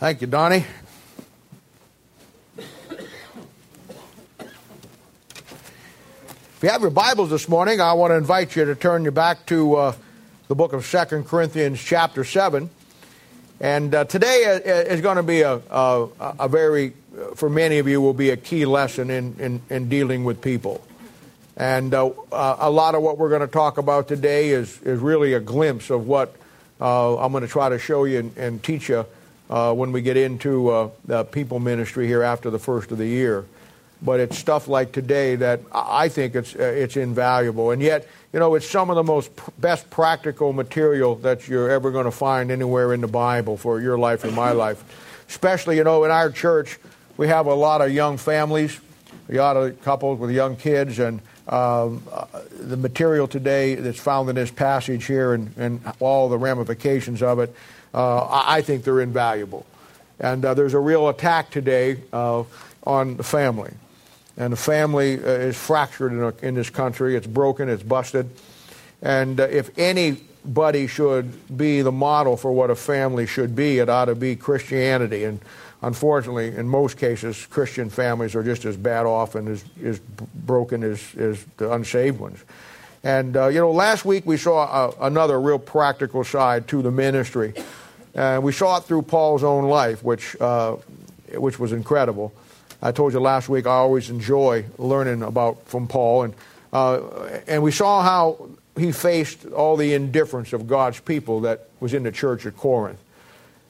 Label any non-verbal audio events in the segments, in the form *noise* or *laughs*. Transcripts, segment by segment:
Thank you, Donnie. If you have your Bibles this morning, I want to invite you to turn you back to uh, the book of Second Corinthians, chapter 7. And uh, today is going to be a, a, a, very, for many of you, will be a key lesson in, in, in dealing with people. And uh, a lot of what we're going to talk about today is, is really a glimpse of what uh, I'm going to try to show you and, and teach you uh, when we get into uh, the people ministry here after the first of the year. But it's stuff like today that I think it's, uh, it's invaluable. And yet, you know, it's some of the most pr- best practical material that you're ever going to find anywhere in the Bible for your life and my life. Especially, you know, in our church, we have a lot of young families, a lot of couples with young kids, and um, uh, the material today that's found in this passage here and, and all the ramifications of it uh, I think they're invaluable. And uh, there's a real attack today uh, on the family. And the family uh, is fractured in, a, in, this country. It's broken, it's busted. And uh, if anybody should be the model for what a family should be, it ought to be Christianity. And unfortunately, in most cases, Christian families are just as bad off and as, as broken as, as the unsaved ones. And, uh, you know, last week we saw another real practical side to the ministry. And we saw it through Paul's own life, which, uh, which was incredible. I told you last week I always enjoy learning about from Paul. And, uh, and we saw how he faced all the indifference of God's people that was in the church at Corinth.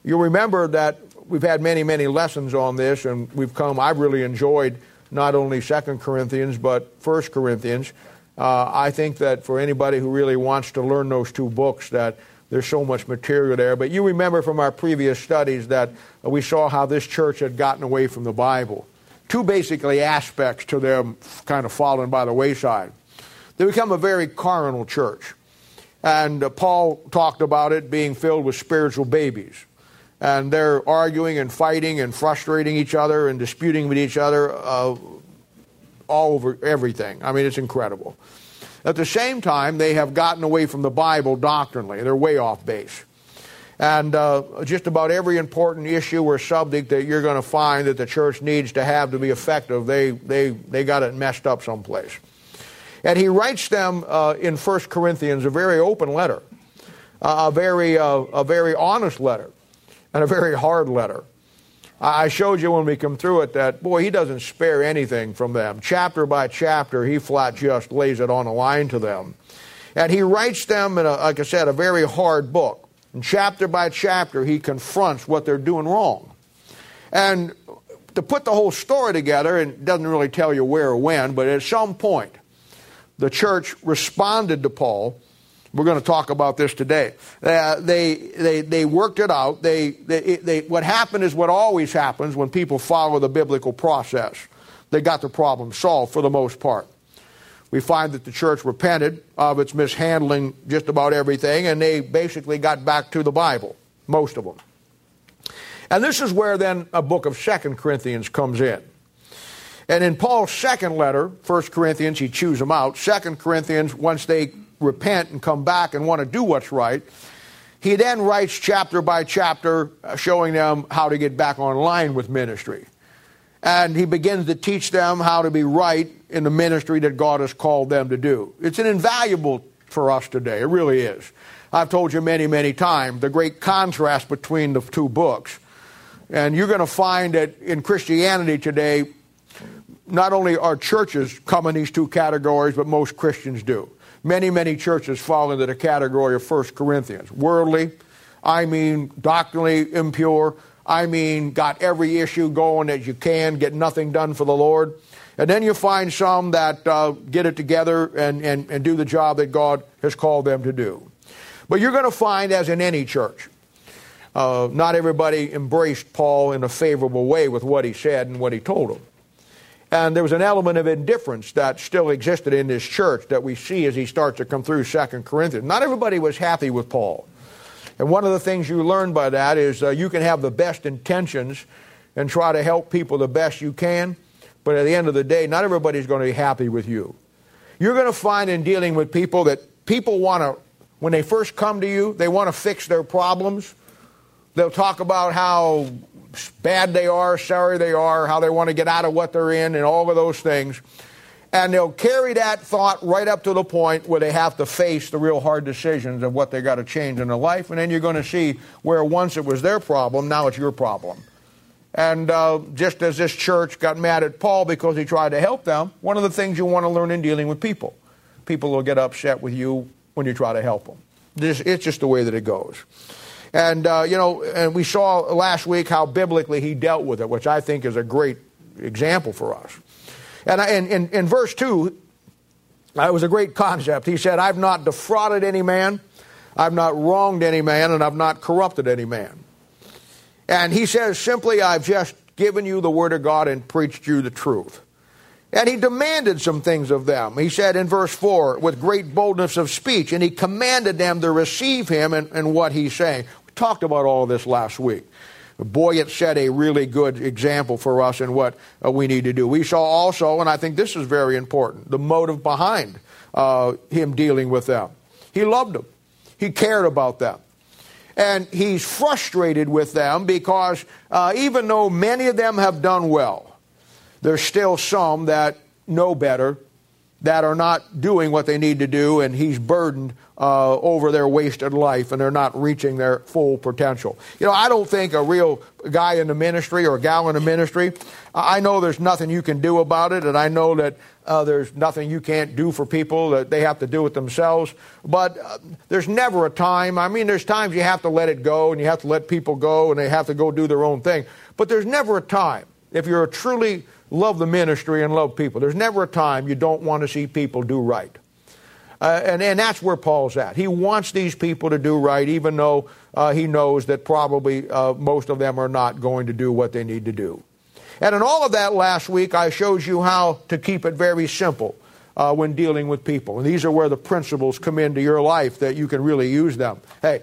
You'll remember that we've had many, many lessons on this, and we've come, I've really enjoyed not only Second Corinthians, but First Corinthians. Uh, I think that for anybody who really wants to learn those two books, that there's so much material there. But you remember from our previous studies that we saw how this church had gotten away from the Bible. Two basically aspects to them kind of falling by the wayside. They become a very carnal church. And uh, Paul talked about it being filled with spiritual babies. And they're arguing and fighting and frustrating each other and disputing with each other uh, all over everything. I mean, it's incredible. At the same time, they have gotten away from the Bible doctrinally. They're way off base. And uh, just about every important issue or subject that you're going to find that the church needs to have to be effective, they, they, they got it messed up someplace. And he writes them uh, in 1 Corinthians a very open letter, uh, a, very, uh, a very honest letter, and a very hard letter. I showed you when we come through it that, boy, he doesn't spare anything from them. Chapter by chapter, he flat just lays it on a line to them. And he writes them in, a, like I said, a very hard book. And chapter by chapter, he confronts what they're doing wrong. And to put the whole story together, and it doesn't really tell you where or when, but at some point, the church responded to Paul we're going to talk about this today. Uh, they, they, they worked it out. They, they, they, what happened is what always happens when people follow the biblical process. They got the problem solved for the most part. We find that the church repented of its mishandling just about everything, and they basically got back to the Bible, most of them. And this is where then a book of Second Corinthians comes in. And in Paul's second letter, First Corinthians, he chews them out. Second Corinthians, once they repent and come back and want to do what's right. He then writes chapter by chapter uh, showing them how to get back on line with ministry. And he begins to teach them how to be right in the ministry that God has called them to do. It's an invaluable for us today. It really is. I've told you many, many times the great contrast between the two books. And you're going to find that in Christianity today, not only are churches come in these two categories, but most Christians do. Many, many churches fall into the category of 1 Corinthians. Worldly, I mean doctrinally impure, I mean got every issue going that you can, get nothing done for the Lord. And then you find some that uh, get it together and, and, and do the job that God has called them to do. But you're going to find, as in any church, uh, not everybody embraced Paul in a favorable way with what he said and what he told them. And there was an element of indifference that still existed in this church that we see as he starts to come through Second Corinthians. Not everybody was happy with Paul. And one of the things you learn by that is uh, you can have the best intentions and try to help people the best you can, but at the end of the day, not everybody's going to be happy with you. You're going to find in dealing with people that people want to, when they first come to you, they want to fix their problems. They'll talk about how bad they are, sorry they are, how they want to get out of what they're in, and all of those things. And they'll carry that thought right up to the point where they have to face the real hard decisions of what they got to change in their life. And then you're going to see where once it was their problem, now it's your problem. And uh, just as this church got mad at Paul because he tried to help them, one of the things you want to learn in dealing with people, people will get upset with you when you try to help them. This, it's just the way that it goes. And, uh, you know, and we saw last week how biblically he dealt with it, which I think is a great example for us. And in, in, in verse 2, it was a great concept. He said, I've not defrauded any man, I've not wronged any man, and I've not corrupted any man. And he says simply, I've just given you the word of God and preached you the truth. And he demanded some things of them. He said in verse 4, with great boldness of speech, and he commanded them to receive him and, and what he's saying. Talked about all this last week. Boy, it set a really good example for us in what uh, we need to do. We saw also, and I think this is very important, the motive behind uh, him dealing with them. He loved them, he cared about them. And he's frustrated with them because uh, even though many of them have done well, there's still some that know better that are not doing what they need to do, and he's burdened uh, over their wasted life and they're not reaching their full potential. You know, I don't think a real guy in the ministry or a gal in the ministry, I know there's nothing you can do about it, and I know that uh, there's nothing you can't do for people, that they have to do it themselves. But uh, there's never a time, I mean, there's times you have to let it go and you have to let people go and they have to go do their own thing. But there's never a time, if you're a truly love the ministry and love people, there's never a time you don't want to see people do right. Uh, and, and that's where Paul's at. He wants these people to do right, even though uh, he knows that probably uh, most of them are not going to do what they need to do. And in all of that last week, I showed you how to keep it very simple uh, when dealing with people. And these are where the principles come into your life that you can really use them. Hey,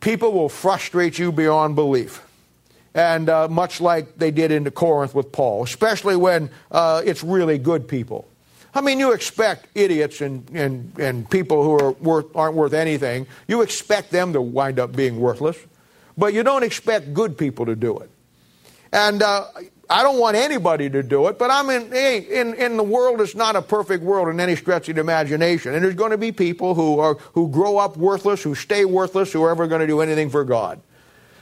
people will frustrate you beyond belief. And uh, much like they did in Corinth with Paul, especially when uh, it's really good people. I mean, you expect idiots and, and, and people who are worth, aren't worth anything, you expect them to wind up being worthless, but you don't expect good people to do it. And uh, I don't want anybody to do it, but I mean, hey, in, in the world, it's not a perfect world in any stretch of the imagination. And there's going to be people who, are, who grow up worthless, who stay worthless, who are ever going to do anything for God.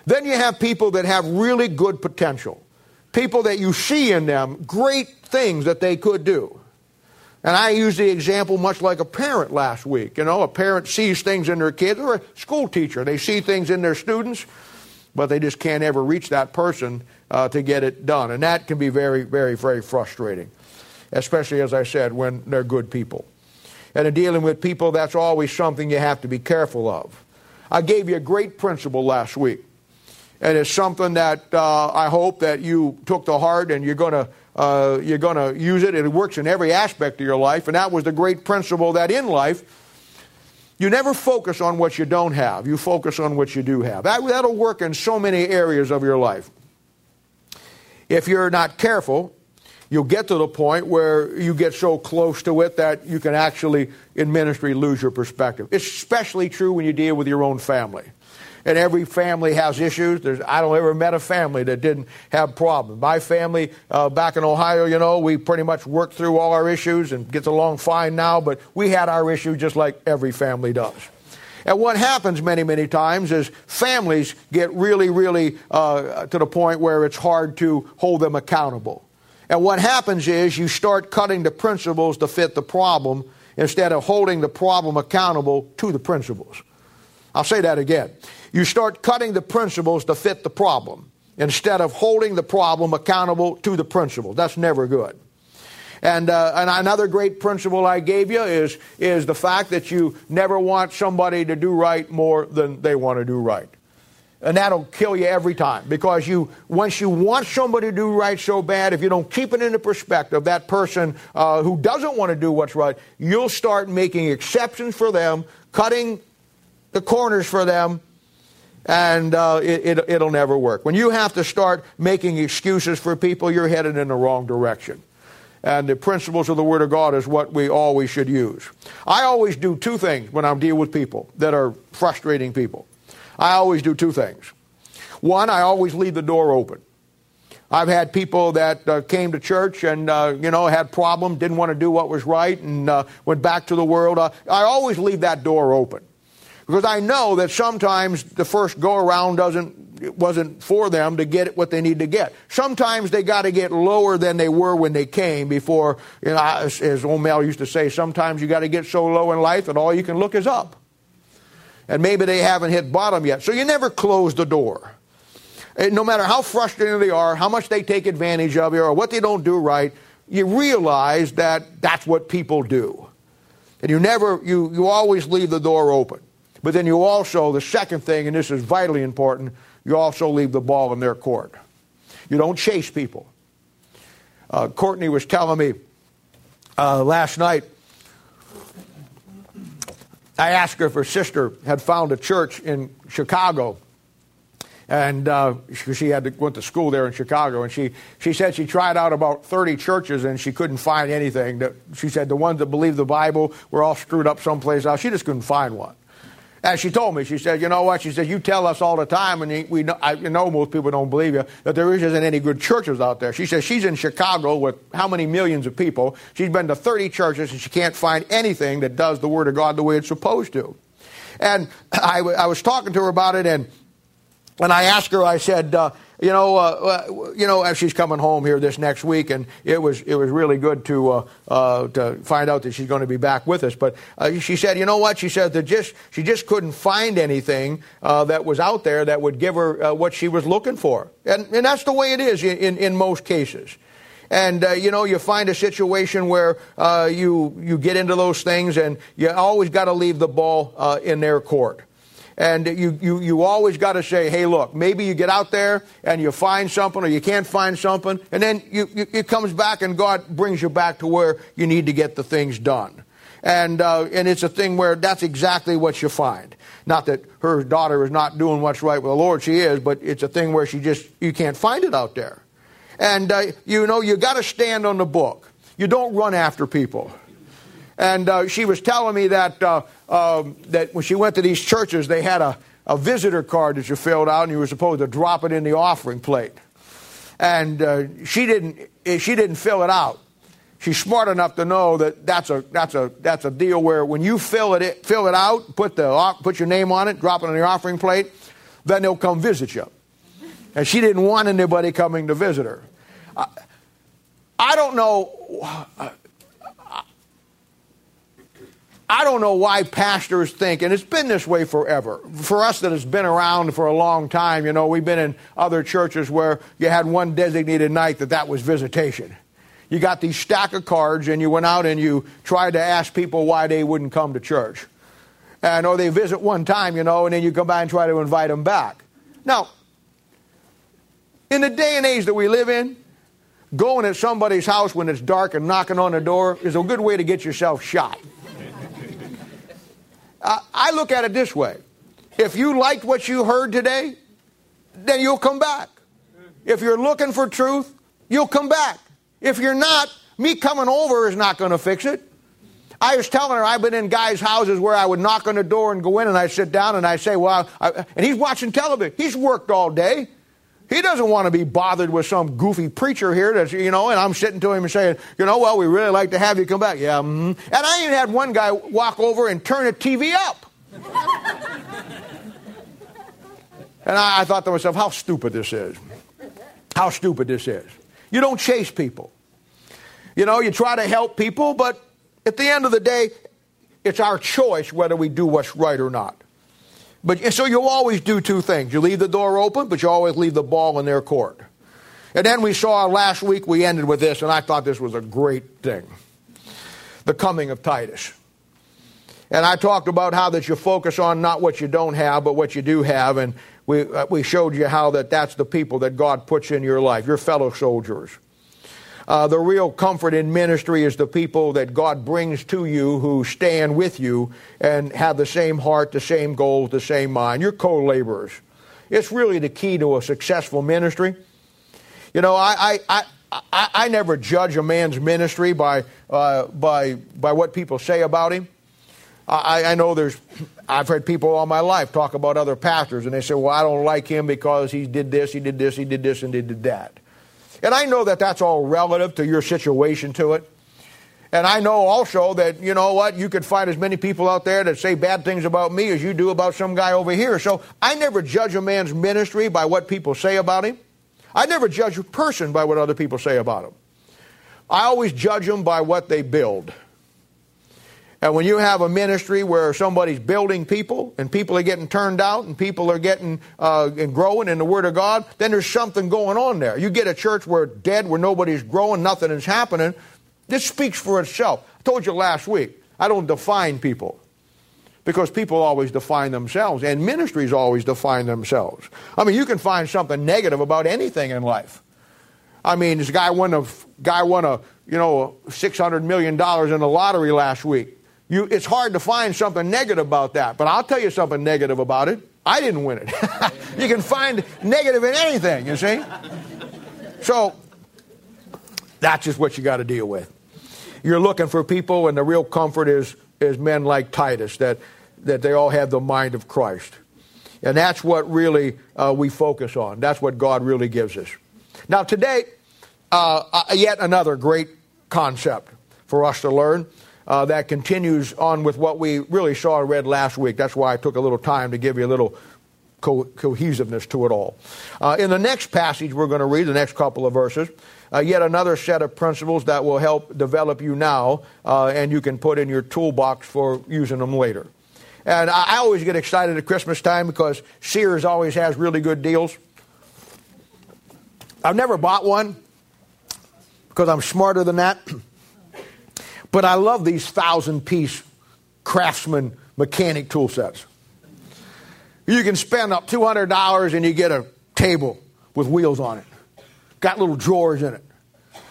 Then you have people that have really good potential, people that you see in them great things that they could do. And I used the example much like a parent last week. You know, a parent sees things in their kids, or a school teacher. They see things in their students, but they just can't ever reach that person uh, to get it done. And that can be very, very, very frustrating, especially, as I said, when they're good people. And in dealing with people, that's always something you have to be careful of. I gave you a great principle last week. And it's something that uh, I hope that you took to heart and you're going to uh, you're going to use it. It works in every aspect of your life. And that was the great principle that in life, you never focus on what you don't have. You focus on what you do have. That, that'll work in so many areas of your life. If you're not careful, you'll get to the point where you get so close to it that you can actually, in ministry, lose your perspective. It's especially true when you deal with your own family and every family has issues. There's, I don't ever met a family that didn't have problems. My family uh, back in Ohio, you know, we pretty much worked through all our issues and gets along fine now, but we had our issues just like every family does. And what happens many, many times is families get really, really uh, to the point where it's hard to hold them accountable. And what happens is you start cutting the principles to fit the problem instead of holding the problem accountable to the principles. I'll say that again. You start cutting the principles to fit the problem instead of holding the problem accountable to the principle. That's never good. And, uh, and another great principle I gave you is, is the fact that you never want somebody to do right more than they want to do right. And that'll kill you every time because you, once you want somebody to do right so bad, if you don't keep it into perspective, that person uh, who doesn't want to do what's right, you'll start making exceptions for them, cutting the corners for them, and uh, it, it, it'll never work. When you have to start making excuses for people, you're headed in the wrong direction. And the principles of the Word of God is what we always should use. I always do two things when I deal with people that are frustrating people. I always do two things. One, I always leave the door open. I've had people that uh, came to church and, uh, you know, had problems, didn't want to do what was right, and uh, went back to the world. Uh, I always leave that door open. Because I know that sometimes the first go around doesn't it wasn't for them to get what they need to get. Sometimes they got to get lower than they were when they came before, you know, as, as old Mel used to say, sometimes you got to get so low in life that all you can look is up. And maybe they haven't hit bottom yet. So you never close the door. And no matter how frustrating they are, how much they take advantage of you, or what they don't do right, you realize that that's what people do. And you never, you, you always leave the door open. But then you also, the second thing, and this is vitally important, you also leave the ball in their court. You don't chase people. Uh, Courtney was telling me uh, last night, I asked her if her sister had found a church in Chicago. And uh, she had to, went to school there in Chicago, and she, she said she tried out about 30 churches and she couldn't find anything. That, she said the ones that believed the Bible were all screwed up someplace else. She just couldn't find one. As she told me, she said, you know what? She said, you tell us all the time, and we know, I know most people don't believe you, that there isn't any good churches out there. She says she's in Chicago with how many millions of people. She's been to 30 churches, and she can't find anything that does the Word of God the way it's supposed to. And I, I was talking to her about it, and, and I asked her, I said, uh, you know, uh, uh, you know, she's coming home here this next week, and it was it was really good to uh, uh, to find out that she's going to be back with us. But uh, she said, you know what? She said that just she just couldn't find anything uh, that was out there that would give her what she was looking for, and and that's the way it is in in, in most cases. And you know, you find a situation where uh, you you get into those things, and you always got to leave the ball uh, in their court. And you, you, you always got to say, hey, look, maybe you get out there and you find something or you can't find something, and then you, you, it comes back and God brings you back to where you need to get the things done. And, uh, and it's a thing where that's exactly what you find. Not that her daughter is not doing what's right with the Lord, she is, but it's a thing where she just, you can't find it out there. And, uh, you know, you got to stand on the book. You don't run after people. And uh, she was telling me that, uh, um, that when she went to these churches, they had a, a visitor card that you filled out and you were supposed to drop it in the offering plate. And uh, she, didn't, eh, she didn't fill it out. She's smart enough to know that that's a, that's a, that's a deal where when you fill it, fill it out, put, the, put your name on it, drop it on the offering plate, then they'll come visit you. And she didn't want anybody coming to visit her. I, I don't know. I don't know why pastors think, and it's been this way forever. For us that has been around for a long time, you know, we've been in other churches where you had one designated night that that was visitation. You got these stack of cards, and you went out and you tried to ask people why they wouldn't come to church. And or they visit one time, you know, and then you come by and try to invite them back. Now, in the day and age that we live in, going at somebody's house when it's dark and knocking on the door is a good way to get yourself shot. Uh, I look at it this way if you liked what you heard today, then you'll come back. If you're looking for truth, you'll come back. If you're not, me coming over is not going to fix it. I was telling her I've been in guys' houses where I would knock on the door and go in and I sit down and I say, well, I, and he's watching television. He's worked all day. He doesn't want to be bothered with some goofy preacher here that's, you know, and I'm sitting to him and saying, you know, well, we really like to have you come back. Yeah. Mm-hmm. And I even had one guy walk over and turn the TV up. and I, I thought to myself, how stupid this is. How stupid this is. You don't chase people. You know, you try to help people, but at the end of the day, it's our choice whether we do what's right or not. But so you'll always do two things. You leave the door open, but you always leave the ball in their court. And then we saw last week, we ended with this, and I thought this was a great thing the coming of Titus. And I talked about how that you focus on not what you don't have, but what you do have. And we, uh, we showed you how that that's the people that God puts in your life, your fellow soldiers. Uh, the real comfort in ministry is the people that God brings to you who stand with you and have the same heart, the same goals, the same mind. You're co laborers. It's really the key to a successful ministry. You know, I, I, I, I never judge a man's ministry by, uh, by, by what people say about him. I, I know there's, I've heard people all my life talk about other pastors, and they say, well, I don't like him because he did this, he did this, he did this, and he did that. And I know that that's all relative to your situation to it. And I know also that, you know what, you could find as many people out there that say bad things about me as you do about some guy over here. So I never judge a man's ministry by what people say about him. I never judge a person by what other people say about him. I always judge them by what they build. And when you have a ministry where somebody's building people and people are getting turned out and people are getting uh, and growing in the Word of God, then there's something going on there. You get a church where dead, where nobody's growing, nothing is happening. This speaks for itself. I told you last week, I don't define people because people always define themselves and ministries always define themselves. I mean, you can find something negative about anything in life. I mean, this guy won a guy won a you know six hundred million dollars in the lottery last week. You, it's hard to find something negative about that, but I'll tell you something negative about it. I didn't win it. *laughs* you can find negative in anything, you see. So that's just what you got to deal with. You're looking for people, and the real comfort is is men like Titus that that they all have the mind of Christ, and that's what really uh, we focus on. That's what God really gives us. Now today, uh, uh yet another great concept for us to learn uh, that continues on with what we really saw and read last week. That's why I took a little time to give you a little co- cohesiveness to it all. Uh, in the next passage we're going to read, the next couple of verses, uh, yet another set of principles that will help develop you now uh, and you can put in your toolbox for using them later. And I, I always get excited at Christmas time because Sears always has really good deals. I've never bought one because I'm smarter than that. *clears throat* But I love these thousand piece craftsman mechanic tool sets. You can spend up $200 and you get a table with wheels on it. Got little drawers in it.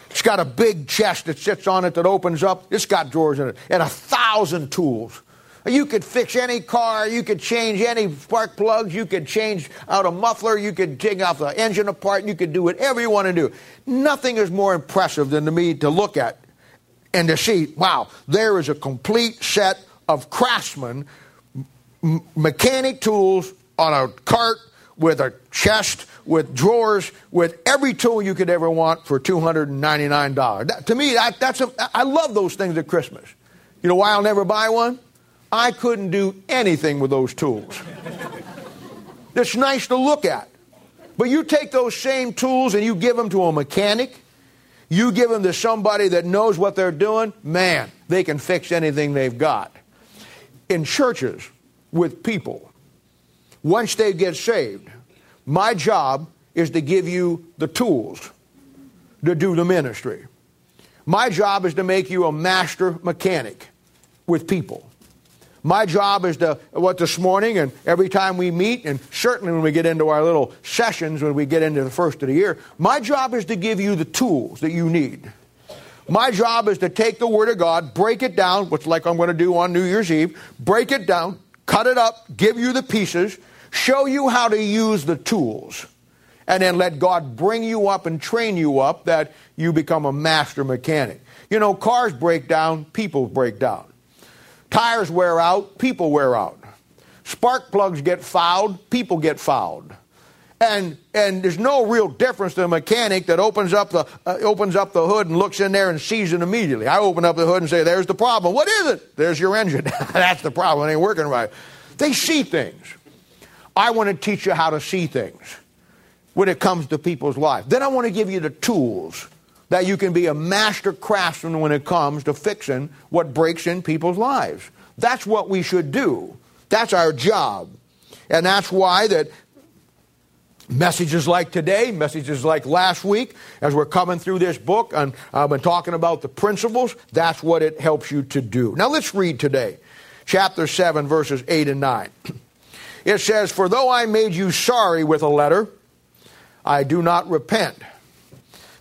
It's got a big chest that sits on it that opens up. It's got drawers in it. And a thousand tools. You could fix any car. You could change any spark plugs. You could change out a muffler. You could take off the engine apart. You could do whatever you want to do. Nothing is more impressive than to me to look at and to see, wow, there is a complete set of craftsmen, m- mechanic tools on a cart with a chest, with drawers, with every tool you could ever want for $299. That, to me, that, that's a, I love those things at Christmas. You know why I'll never buy one? I couldn't do anything with those tools. It's nice to look at. But you take those same tools and you give them to a mechanic, you give them to somebody that knows what they're doing, man, they can fix anything they've got. In churches with people, once they get saved, my job is to give you the tools to do the ministry. My job is to make you a master mechanic with people. My job is to, what this morning and every time we meet, and certainly when we get into our little sessions, when we get into the first of the year, my job is to give you the tools that you need. My job is to take the Word of God, break it down, which like I'm going to do on New Year's Eve, break it down, cut it up, give you the pieces, show you how to use the tools, and then let God bring you up and train you up that you become a master mechanic. You know, cars break down, people break down. Tires wear out, people wear out. Spark plugs get fouled, people get fouled. And, and there's no real difference to a mechanic that opens up, the, uh, opens up the hood and looks in there and sees it immediately. I open up the hood and say, There's the problem. What is it? There's your engine. *laughs* That's the problem. It ain't working right. They see things. I want to teach you how to see things when it comes to people's life. Then I want to give you the tools that you can be a master craftsman when it comes to fixing what breaks in people's lives. That's what we should do. That's our job. And that's why that messages like today, messages like last week, as we're coming through this book, and I've been talking about the principles, that's what it helps you to do. Now let's read today, chapter 7, verses 8 and 9. *clears throat* It says, For though I made you sorry with a letter, I do not repent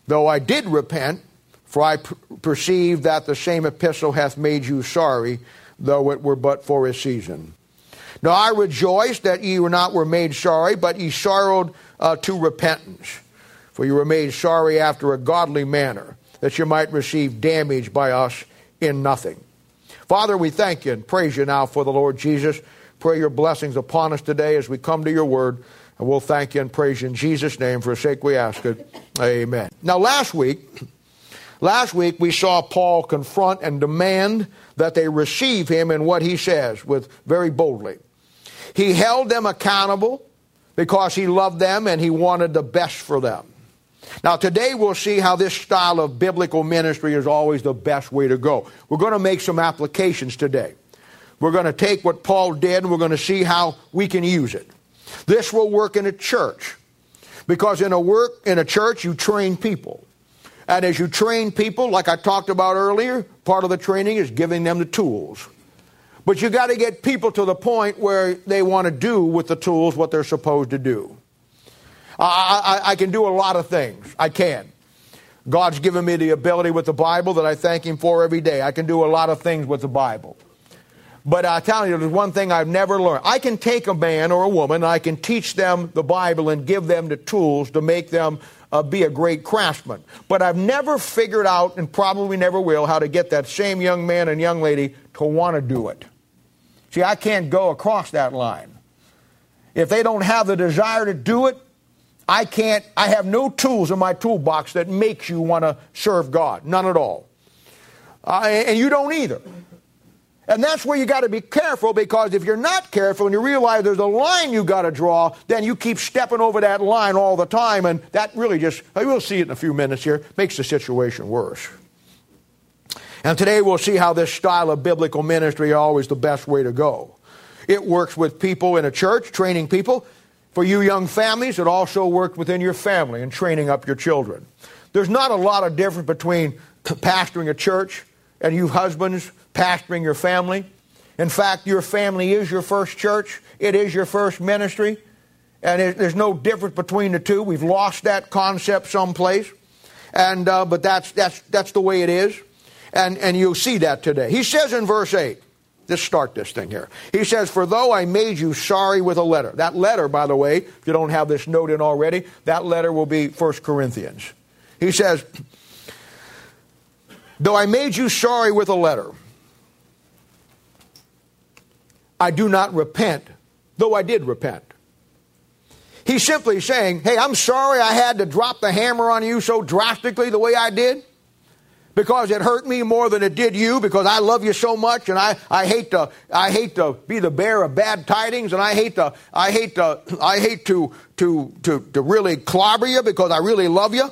Though I did repent, for I perceive that the same epistle hath made you sorry, though it were but for a season. Now I rejoice that ye were not were made sorry, but ye sorrowed uh, to repentance. For ye were made sorry after a godly manner, that ye might receive damage by us in nothing. Father, we thank you and praise you now for the Lord Jesus. Pray your blessings upon us today as we come to your word. And we'll thank you and praise you in Jesus' name. For the sake we ask it. Amen. Now, last week, last week we saw Paul confront and demand that they receive him in what he says with very boldly. He held them accountable because he loved them and he wanted the best for them. Now, today we'll see how this style of biblical ministry is always the best way to go. We're going to make some applications today. We're going to take what Paul did and we're going to see how we can use it. This will work in a church because in a work in a church you train people. And as you train people, like I talked about earlier, part of the training is giving them the tools. But you got to get people to the point where they want to do with the tools what they're supposed to do. I, I, I can do a lot of things. I can. God's given me the ability with the Bible that I thank Him for every day. I can do a lot of things with the Bible. But I tell you, there's one thing I've never learned. I can take a man or a woman, I can teach them the Bible and give them the tools to make them uh, be a great craftsman. But I've never figured out, and probably never will, how to get that same young man and young lady to want to do it. See, I can't go across that line. If they don't have the desire to do it, I can't, I have no tools in my toolbox that makes you want to serve God. None at all. Uh, and you don't either. And that's where you got to be careful because if you're not careful and you realize there's a line you got to draw, then you keep stepping over that line all the time, and that really just, uh, we'll see it in a few minutes here, makes the situation worse. And today we'll see how this style of biblical ministry is always the best way to go. It works with people in a church, training people. For you young families, it also worked within your family and training up your children. There's not a lot of difference between pastoring a church and you husbands pastoring your family. In fact, your family is your first church, it is your first ministry, and it, there's no difference between the two. We've lost that concept someplace, and, uh, but that's, that's, that's the way it is, and, and you'll see that today. He says in verse 8, Let's start this thing here. He says, For though I made you sorry with a letter. That letter, by the way, if you don't have this note in already, that letter will be 1 Corinthians. He says, Though I made you sorry with a letter, I do not repent, though I did repent. He's simply saying, Hey, I'm sorry I had to drop the hammer on you so drastically the way I did because it hurt me more than it did you because I love you so much and I, I hate to I hate to be the bearer of bad tidings and I hate to I hate to I hate to to to, to really clobber you because I really love you.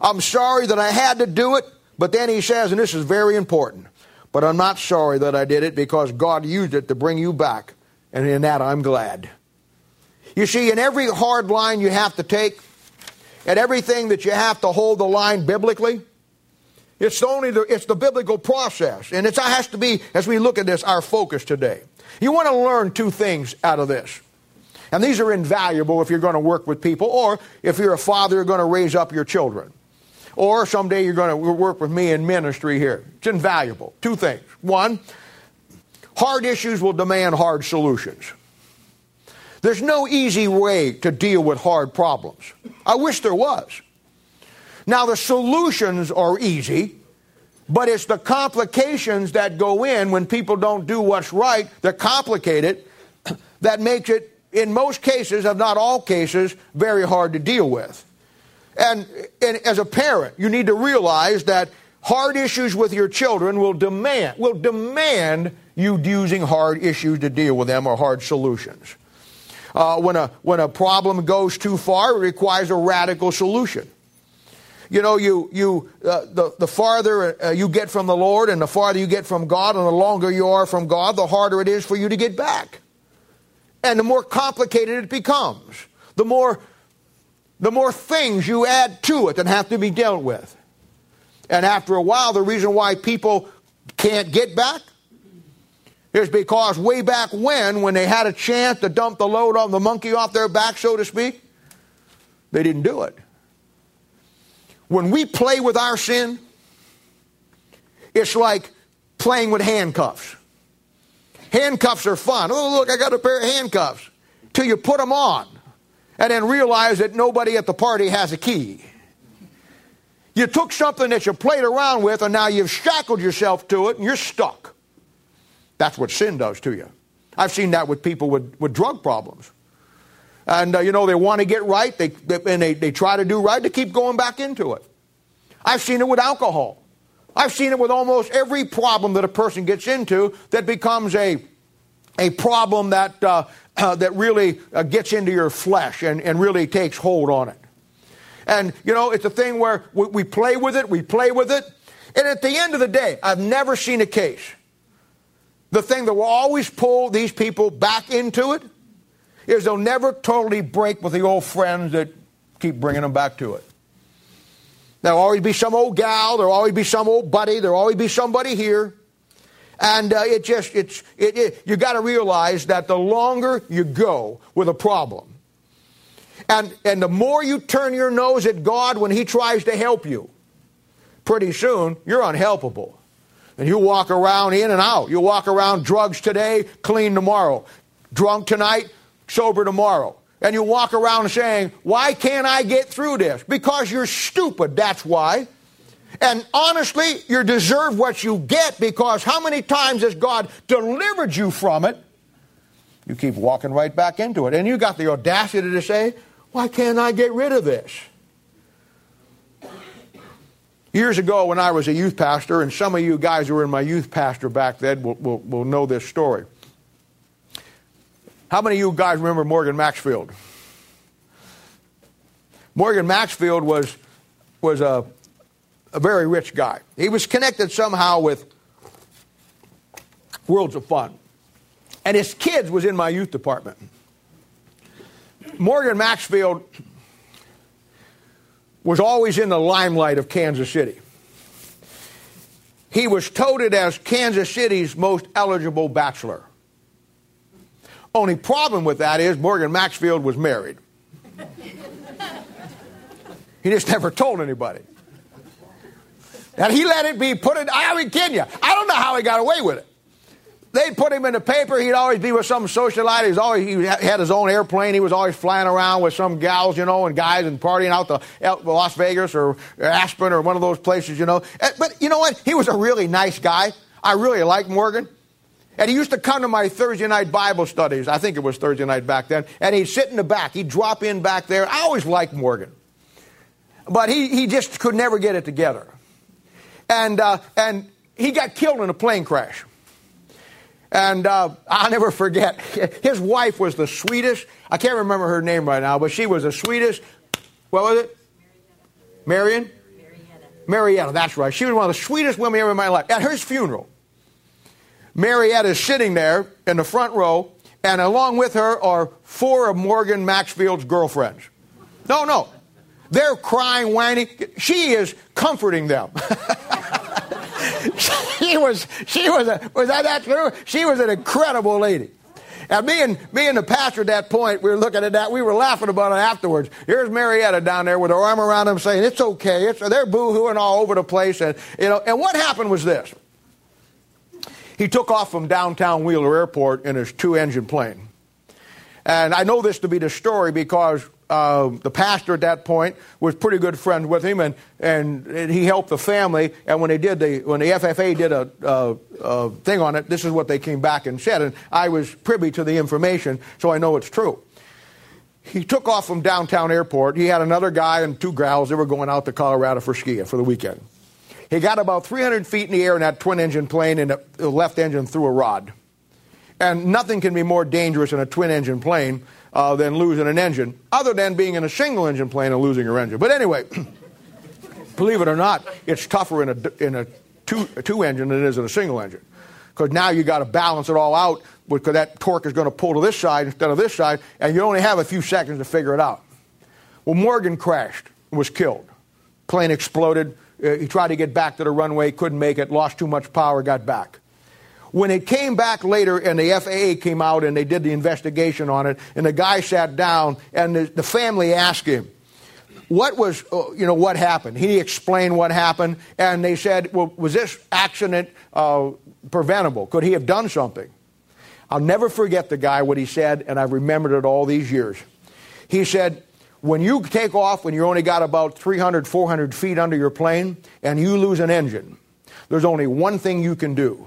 I'm sorry that I had to do it, but then he says, and this is very important, but I'm not sorry that I did it because God used it to bring you back, and in that I'm glad. You see, in every hard line you have to take, and everything that you have to hold the line biblically, it's only the, it's the biblical process, and it has to be, as we look at this, our focus today. You want to learn two things out of this. And these are invaluable if you're going to work with people, or if you're a father, you're going to raise up your children. Or someday you're going to work with me in ministry here. It's invaluable. Two things. One, hard issues will demand hard solutions. There's no easy way to deal with hard problems. I wish there was. Now, the solutions are easy, but it's the complications that go in when people don't do what's right, they're complicated, *clears throat* that makes it, in most cases, if not all cases, very hard to deal with. And, and as a parent, you need to realize that hard issues with your children will demand will demand you using hard issues to deal with them or hard solutions. Uh, when a when a problem goes too far, it requires a radical solution. You know, you you uh, the the farther uh, you get from the Lord, and the farther you get from God, and the longer you are from God, the harder it is for you to get back, and the more complicated it becomes. The more the more things you add to it that have to be dealt with. And after a while, the reason why people can't get back is because way back when, when they had a chance to dump the load on the monkey off their back, so to speak, they didn't do it. When we play with our sin, it's like playing with handcuffs. Handcuffs are fun. Oh, look, I got a pair of handcuffs. Till you put them on and then realize that nobody at the party has a key. You took something that you played around with and now you've shackled yourself to it and you're stuck. That's what sin does to you. I've seen that with people with, with drug problems. And, uh, you know, they want to get right, they, they, and they, they try to do right, they keep going back into it. I've seen it with alcohol. I've seen it with almost every problem that a person gets into that becomes a, a problem that, uh, uh, that really uh, gets into your flesh and, and really takes hold on it. And, you know, it's a thing where we, we play with it, we play with it. And at the end of the day, I've never seen a case. The thing that will always pull these people back into it is they'll never totally break with the old friends that keep bringing them back to it. There'll always be some old gal, there'll always be some old buddy, there'll always be somebody here. And uh, it just, it's, it, it, you got to realize that the longer you go with a problem, and, and the more you turn your nose at God when He tries to help you, pretty soon you're unhelpable. And you walk around in and out. You walk around drugs today, clean tomorrow. Drunk tonight, sober tomorrow and you walk around saying, Why can't I get through this? Because you're stupid, that's why. And honestly, you deserve what you get because how many times has God delivered you from it? You keep walking right back into it. And you got the audacity to say, Why can't I get rid of this? Years ago, when I was a youth pastor, and some of you guys who were in my youth pastor back then will, will, will know this story. How many of you guys remember Morgan Maxfield? Morgan Maxfield was, was a, a very rich guy. He was connected somehow with Worlds of Fun. And his kids was in my youth department. Morgan Maxfield was always in the limelight of Kansas City. He was touted as Kansas City's most eligible bachelor. Only problem with that is Morgan Maxfield was married. he just *laughs* never told anybody. And he let it be put in, I mean, you. I don't know how he got away with it. They'd put him in the paper. He'd always be with some socialite. He always he had his own airplane. He was always flying around with some gals, you know, and guys and partying out to Las Vegas or Aspen or one of those places, you know. Eh, but you know what? He was a really nice guy. I really liked Morgan. And he used to come to my Thursday night Bible studies. I think it was Thursday night back then. And he'd sit in the back. He'd drop in back there. I always liked Morgan. But he, he just could never get it together. And, uh, and he got killed in a plane crash. And uh, I'll never forget, *laughs* his wife was the sweetest. I can't remember her name right now, but she was the sweetest. What was it? Marion? Marietta. Marietta, that's right. She was one of the sweetest women ever in my life. At her funeral, Marietta is sitting there in the front row, and along with her are four of Morgan Maxfield's girlfriends. No, no. They're crying, whining. She is comforting them. *laughs* she was, she was, a, was that, that true? She was an incredible lady. And me and me and the pastor at that point, we were looking at that. We were laughing about it afterwards. Here's Marietta down there with her arm around him, saying, "It's okay. It's they're boohooing all over the place." And you know, and what happened was this: he took off from downtown Wheeler Airport in his two engine plane. And I know this to be the story because uh, the pastor at that point was pretty good friends with him, and, and he helped the family. And when they did the when the FFA did a, a, a thing on it, this is what they came back and said. And I was privy to the information, so I know it's true. He took off from downtown airport. He had another guy and two gals. They were going out to Colorado for skiing for the weekend. He got about 300 feet in the air in that twin engine plane, and the left engine threw a rod. And nothing can be more dangerous in a twin engine plane uh, than losing an engine, other than being in a single engine plane and losing your engine. But anyway, *clears throat* believe it or not, it's tougher in a, in a, two, a two engine than it is in a single engine. Because now you got to balance it all out because that torque is going to pull to this side instead of this side, and you only have a few seconds to figure it out. Well, Morgan crashed and was killed. Plane exploded. Uh, he tried to get back to the runway, couldn't make it, lost too much power, got back. When it came back later and the FAA came out and they did the investigation on it, and the guy sat down and the, the family asked him, what was, uh, you know, what happened? He explained what happened, and they said, well, was this accident uh, preventable? Could he have done something? I'll never forget the guy, what he said, and I've remembered it all these years. He said, when you take off when you only got about 300, 400 feet under your plane and you lose an engine, there's only one thing you can do.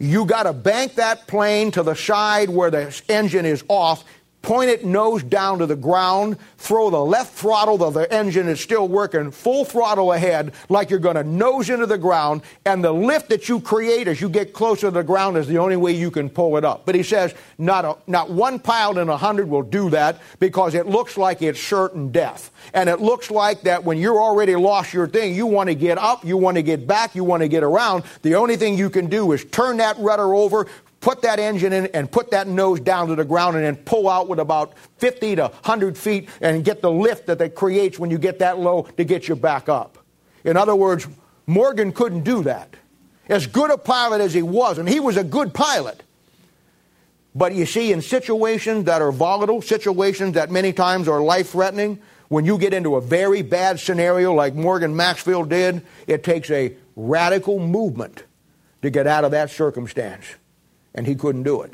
You got to bank that plane to the side where the engine is off point it nose down to the ground, throw the left throttle, though the engine is still working, full throttle ahead, like you're going to nose into the ground, and the lift that you create as you get closer to the ground is the only way you can pull it up. But he says not, a, not one pilot in a hundred will do that because it looks like it's certain death. And it looks like that when you're already lost your thing, you want to get up, you want to get back, you want to get around. The only thing you can do is turn that rudder over, put that engine in and put that nose down to the ground and then pull out with about 50 to 100 feet and get the lift that it creates when you get that low to get you back up. In other words, Morgan couldn't do that. As good a pilot as he was, and he was a good pilot. But you see, in situations that are volatile, situations that many times are life threatening, when you get into a very bad scenario like Morgan Maxfield did, it takes a radical movement to get out of that circumstance and he couldn't do it.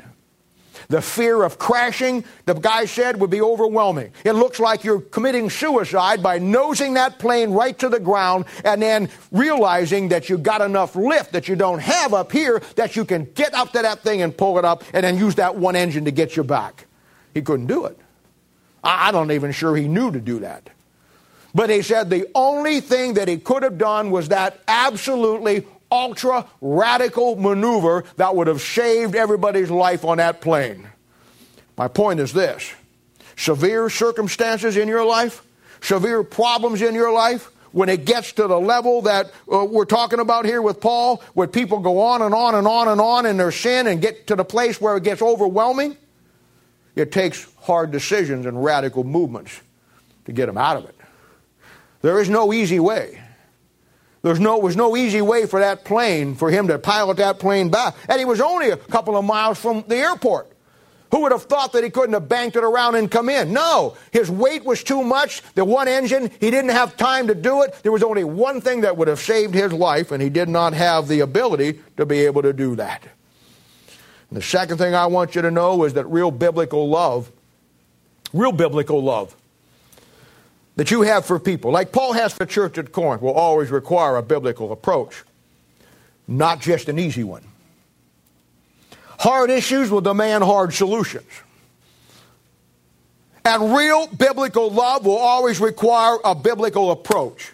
The fear of crashing, the guy said, would be overwhelming. It looks like you're committing suicide by nosing that plane right to the ground and then realizing that you got enough lift that you don't have up here that you can get up to that thing and pull it up and then use that one engine to get you back. He couldn't do it. I don't even sure he knew to do that. But he said the only thing that he could have done was that absolutely ultra radical maneuver that would have saved everybody's life on that plane. My point is this severe circumstances in your life, severe problems in your life, when it gets to the level that uh, we're talking about here with Paul, where people go on and on and on and on in their sin and get to the place where it gets overwhelming, it takes hard decisions and radical movements to get them out of it. There is no easy way. There's no, was no easy way for that plane, for him to pilot that plane back. And he was only a couple of miles from the airport. Who would have thought that he couldn't have banked it around and come in? No, his weight was too much. The one engine, he didn't have time to do it. There was only one thing that would have saved his life, and he did not have the ability to be able to do that. And the second thing I want you to know is that real biblical love, real biblical love, that you have for people, like Paul has for the church at Corinth, will always require a biblical approach, not just an easy one. Hard issues will demand hard solutions. And real biblical love will always require a biblical approach.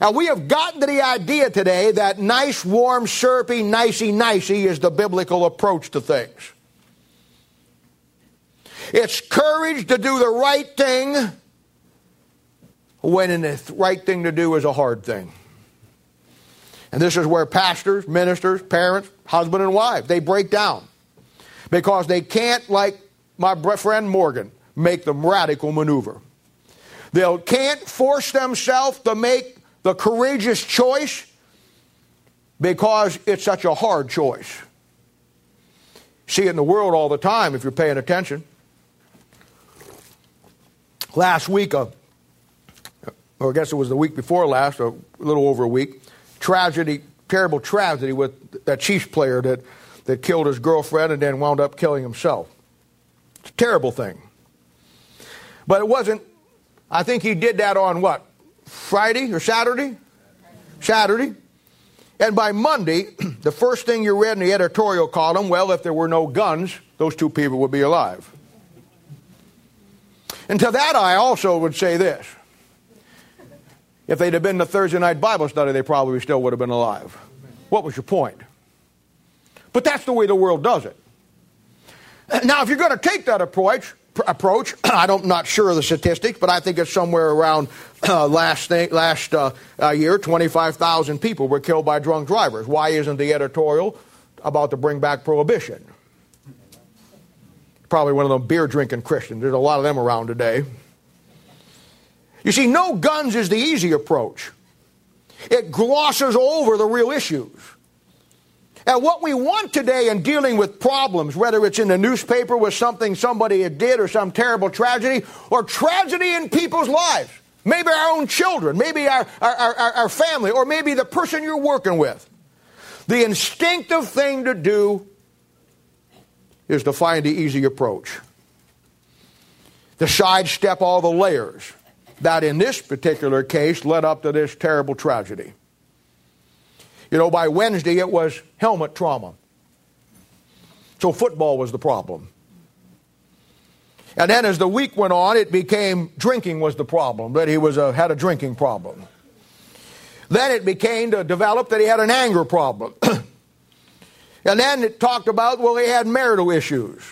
And we have gotten to the idea today that nice, warm, syrupy, nicey, nicey is the biblical approach to things. It's courage to do the right thing when the right thing to do is a hard thing. And this is where pastors, ministers, parents, husband and wife, they break down. Because they can't, like my friend Morgan, make the radical maneuver. They can't force themselves to make the courageous choice because it's such a hard choice. See it in the world all the time if you're paying attention. Last week, a or I guess it was the week before last, or a little over a week, tragedy, terrible tragedy with that Chiefs player that, that killed his girlfriend and then wound up killing himself. It's a terrible thing. But it wasn't, I think he did that on what? Friday or Saturday? Saturday. And by Monday, *clears throat* the first thing you read in the editorial column, well, if there were no guns, those two people would be alive. And to that, I also would say this if they'd have been the Thursday night Bible study, they probably still would have been alive. What was your point? But that's the way the world does it. Now, if you're going to take that approach, approach, *clears throat* I'm not sure of the statistics, but I think it's somewhere around *clears throat* uh, last thing, last uh, uh, year, 25,000 people were killed by drunk drivers. Why isn't the editorial about to bring back prohibition? Probably one of them beer drinking Christians. There's a lot of them around today. You see, no guns is the easy approach. It glosses over the real issues. And what we want today in dealing with problems, whether it's in the newspaper with something somebody did or some terrible tragedy, or tragedy in people's lives, maybe our own children, maybe our, our, our, our family, or maybe the person you're working with, the instinctive thing to do is to find the easy approach. To sidestep all the layers that in this particular case led up to this terrible tragedy. You know, by Wednesday it was helmet trauma. So football was the problem. And then as the week went on, it became drinking was the problem, that he was a, had a drinking problem. Then it became to develop that he had an anger problem. *clears throat* and then it talked about, well, he had marital issues.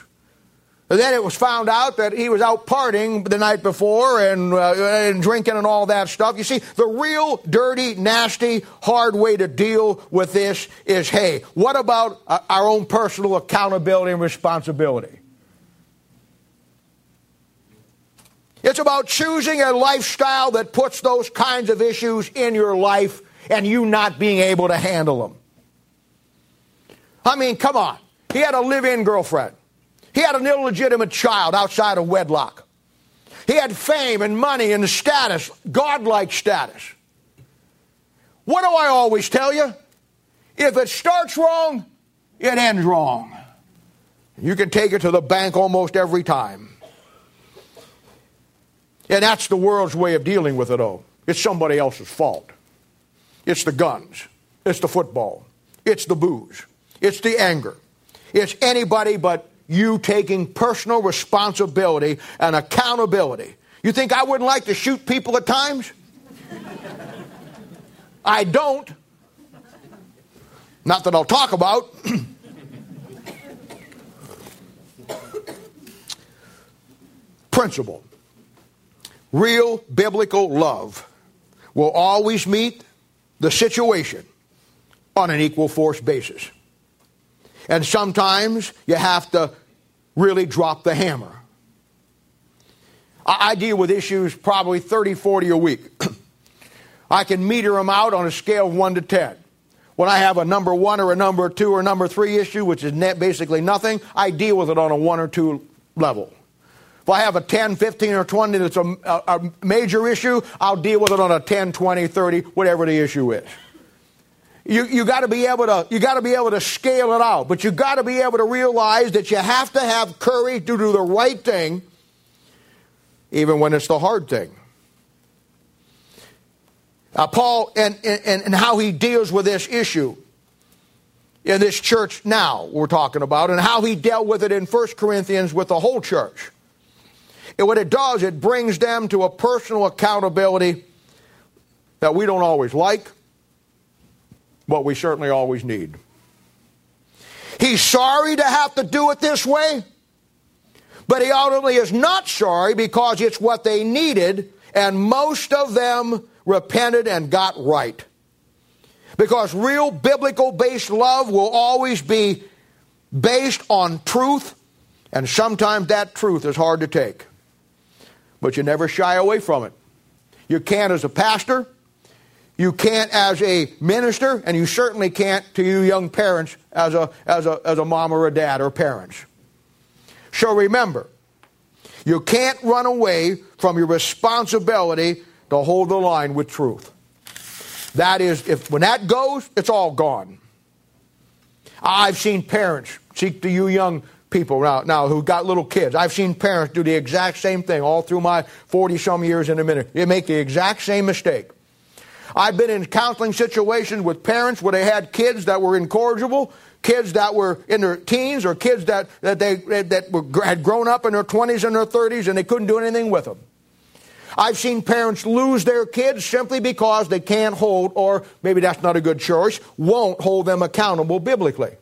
Then it was found out that he was out partying the night before and, uh, and drinking and all that stuff. You see, the real dirty, nasty, hard way to deal with this is hey, what about uh, our own personal accountability and responsibility? It's about choosing a lifestyle that puts those kinds of issues in your life and you not being able to handle them. I mean, come on. He had a live in girlfriend. He had an illegitimate child outside of wedlock. He had fame and money and status, godlike status. What do I always tell you? If it starts wrong, it ends wrong. You can take it to the bank almost every time. And that's the world's way of dealing with it, oh. It's somebody else's fault. It's the guns. It's the football. It's the booze. It's the anger. It's anybody but you taking personal responsibility and accountability. You think I wouldn't like to shoot people at times? *laughs* I don't. Not that I'll talk about. *clears throat* Principle. Real biblical love will always meet the situation on an equal force basis. And sometimes you have to really drop the hammer. I, deal with issues probably 30, 40 a week. *clears throat* I can meter them out on a scale of 1 to 10. When I have a number 1 or a number 2 or a number 3 issue, which is net basically nothing, I deal with it on a 1 or 2 level. If I have a 10, 15, or 20 that's a, a, a major issue, I'll deal with it on a 10, 20, 30, whatever the issue is. You, you got to be able to you got to be able to scale it out, but you got to be able to realize that you have to have courage to do the right thing, even when it's the hard thing. Uh, Paul and, and, and how he deals with this issue in this church now we're talking about, and how he dealt with it in 1 Corinthians with the whole church. And what it does, it brings them to a personal accountability that we don't always like but we certainly always need. He's sorry to have to do it this way, but he ultimately is not sorry because it's what they needed, and most of them repented and got right. Because real biblical based love will always be based on truth, and sometimes that truth is hard to take. But you never shy away from it. You can as a pastor, you can't as a minister, and you certainly can't to you young parents as a, as a, as a mom or a dad or parents. So remember, you can't run away from your responsibility to hold the line with truth. That is, if when that goes, it's all gone. I've seen parents, seek to you young people now, now who got little kids. I've seen parents do the exact same thing all through my 40 some years in a minute. They make the exact same mistake. I've been in counseling situations with parents where they had kids that were incorrigible, kids that were in their teens, or kids that, that, they, that were, had grown up in their 20s and their 30s and they couldn't do anything with them. I've seen parents lose their kids simply because they can't hold, or maybe that's not a good choice, won't hold them accountable biblically.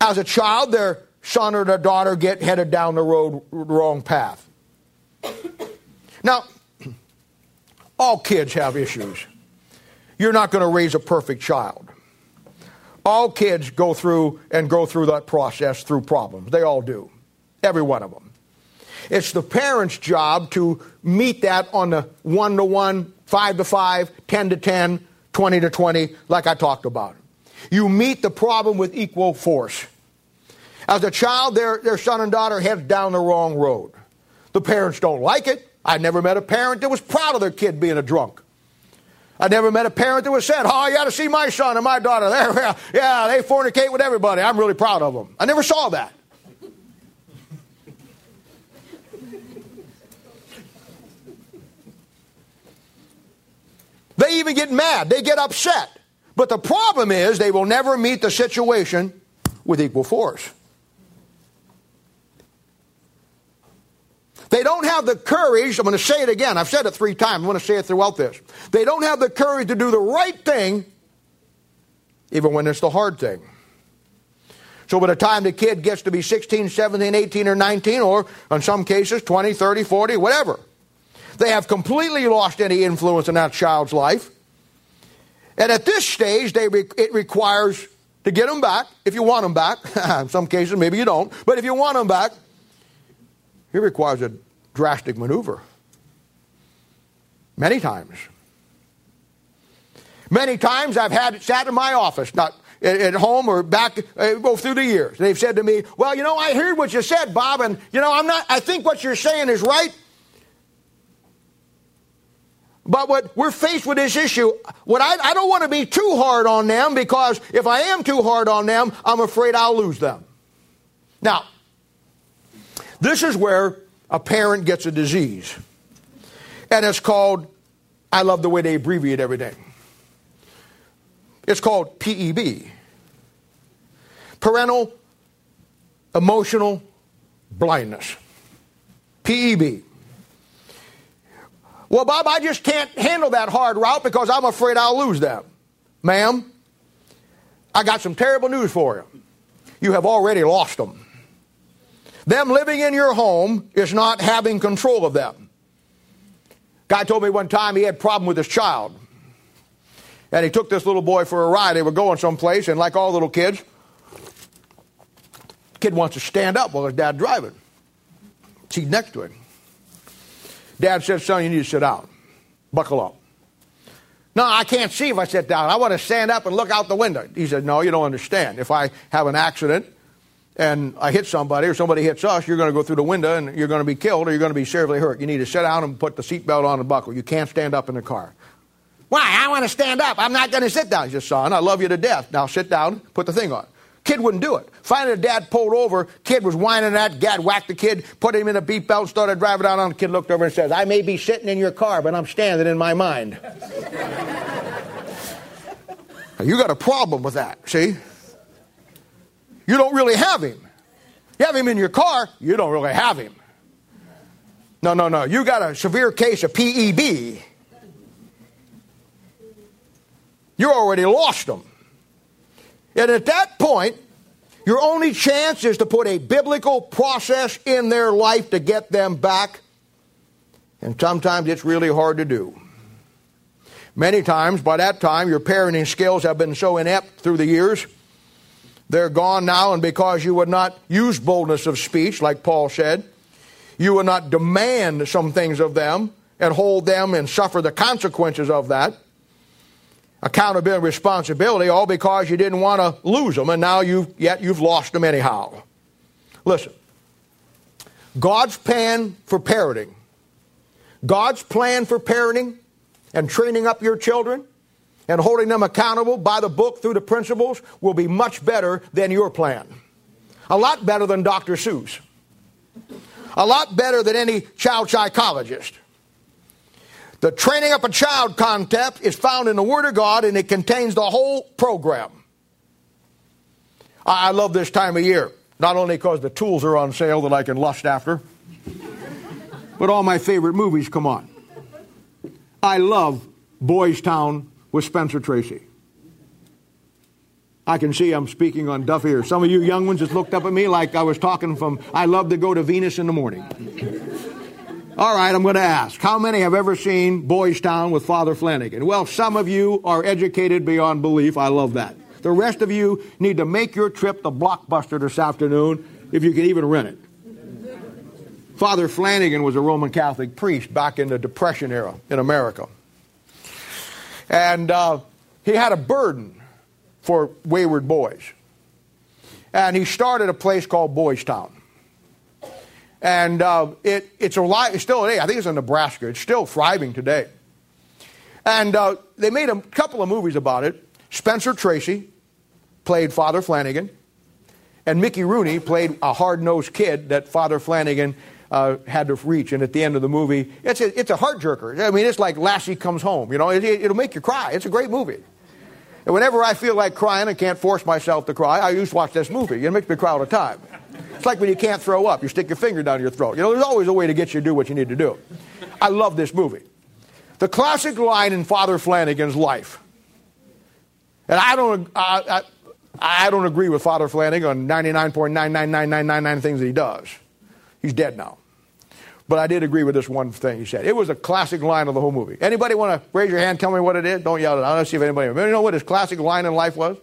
As a child, their son or their daughter get headed down the road wrong path. Now, all kids have issues. You're not going to raise a perfect child. All kids go through and go through that process through problems. They all do. Every one of them. It's the parent's job to meet that on the 1 to 1, 5 to 5, 10 to 10, 20 to 20, like I talked about. You meet the problem with equal force. As a child, their, their son and daughter heads down the wrong road. The parents don't like it. I never met a parent that was proud of their kid being a drunk. I never met a parent that was said, "Oh, you got to see my son and my daughter. *laughs* There, yeah, they fornicate with everybody. I'm really proud of them." I never saw that. they even get mad. They get upset. But the problem is they will never meet the situation with equal force. They don't have the courage, I'm going to say it again, I've said it three times, I'm going to say it throughout this. They don't have the courage to do the right thing, even when it's the hard thing. So by the time the kid gets to be 16, 17, 18, or 19, or in some cases 20, 30, 40, whatever, they have completely lost any influence in that child's life. And at this stage, they re- it requires to get them back, if you want them back. *laughs* in some cases, maybe you don't, but if you want them back, it requires a drastic maneuver. Many times. Many times I've had it sat in my office, not at home or back uh, go through the years. They've said to me, "Well, you know, I heard what you said, Bob, and you know, I'm not. I think what you're saying is right." But what we're faced with this issue, what I, I don't want to be too hard on them because if I am too hard on them, I'm afraid I'll lose them. Now, this is where a parent gets a disease. And it's called, I love the way they abbreviate everything. It's called PEB Parental Emotional Blindness. PEB. Well, Bob, I just can't handle that hard route because I'm afraid I'll lose them. Ma'am, I got some terrible news for you. You have already lost them. Them living in your home is not having control of them. Guy told me one time he had a problem with his child. And he took this little boy for a ride. They were going someplace, and like all little kids, kid wants to stand up while his dad driving. Seat next to him. Dad said, son, you need to sit down. Buckle up. No, I can't see if I sit down. I want to stand up and look out the window. He said, no, you don't understand. If I have an accident and I hit somebody or somebody hits us, you're going to go through the window and you're going to be killed or you're going to be severely hurt. You need to sit down and put the seatbelt on and buckle. You can't stand up in the car. Why? I want to stand up. I'm not going to sit down. He said, son, I love you to death. Now sit down, put the thing on. Kid wouldn't do it. Finally, the dad pulled over. Kid was whining at. Dad whacked the kid, put him in a beat belt, started driving down on the kid. Looked over and says, "I may be sitting in your car, but I'm standing in my mind." *laughs* you got a problem with that. See, you don't really have him. You have him in your car, you don't really have him. No, no, no. You got a severe case of PEB. You already lost them. And at that point, your only chance is to put a biblical process in their life to get them back. And sometimes it's really hard to do. Many times, by that time, your parenting skills have been so inept through the years they're gone now, and because you would not use boldness of speech, like Paul said, you would not demand some things of them and hold them and suffer the consequences of that. Accountability, responsibility, all because you didn't want to lose them, and now you yet you've lost them anyhow. Listen, God's plan for parenting, God's plan for parenting and training up your children and holding them accountable by the book through the principles will be much better than your plan. A lot better than Dr. Seuss. A lot better than any child psychologist. The training up a child concept is found in the Word of God and it contains the whole program. I love this time of year, not only because the tools are on sale that I can lust after, but all my favorite movies come on. I love Boys Town with Spencer Tracy. I can see I'm speaking on deaf ears. Some of you young ones just looked up at me like I was talking from I love to go to Venus in the morning. All right, I'm going to ask. How many have ever seen Boys Town with Father Flanagan? Well, some of you are educated beyond belief. I love that. The rest of you need to make your trip to Blockbuster this afternoon if you can even rent it. Father Flanagan was a Roman Catholic priest back in the Depression era in America. And uh, he had a burden for wayward boys. And he started a place called Boys Town. And uh, it, it's, still, today, I think it's in Nebraska. It's still thriving today. And uh, they made a couple of movies about it. Spencer Tracy played Father Flanagan, and Mickey Rooney played a hard nosed kid that Father Flanagan uh, had to reach. And at the end of the movie, it's a, it's a heart jerker. I mean, it's like Lassie Comes Home. You know, it, will make you cry. It's a great movie. And whenever I feel like crying and can't force myself to cry, I used to watch this movie. It makes me cry all the time. It's like when you can't throw up, you stick your finger down your throat. You know, there's always a way to get you to do what you need to do. I love this movie. The classic line in Father Flanagan's life, and I don't, I, I, I don't agree with Father Flanagan on 99.99999 things that he does. He's dead now. But I did agree with this one thing he said. It was a classic line of the whole movie. Anybody want to raise your hand, tell me what it is? Don't yell it. I don't see if anybody. Anybody know what his classic line in life was?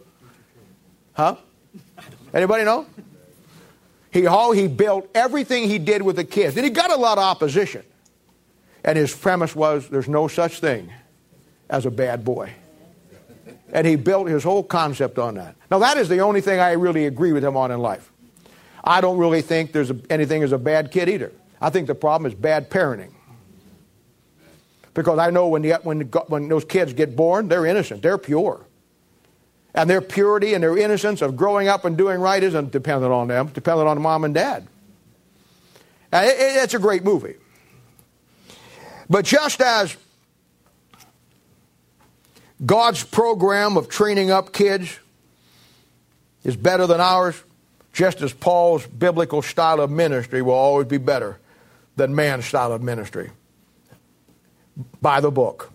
Huh? Anybody know? He, he built everything he did with the kids. And he got a lot of opposition. And his premise was there's no such thing as a bad boy. And he built his whole concept on that. Now, that is the only thing I really agree with him on in life. I don't really think there's a, anything as a bad kid either. I think the problem is bad parenting. Because I know when, the, when, when those kids get born, they're innocent, they're pure. And their purity and their innocence of growing up and doing right isn't dependent on them, dependent on mom and dad. And it, it, it's a great movie. But just as God's program of training up kids is better than ours, just as Paul's biblical style of ministry will always be better than man's style of ministry by the book.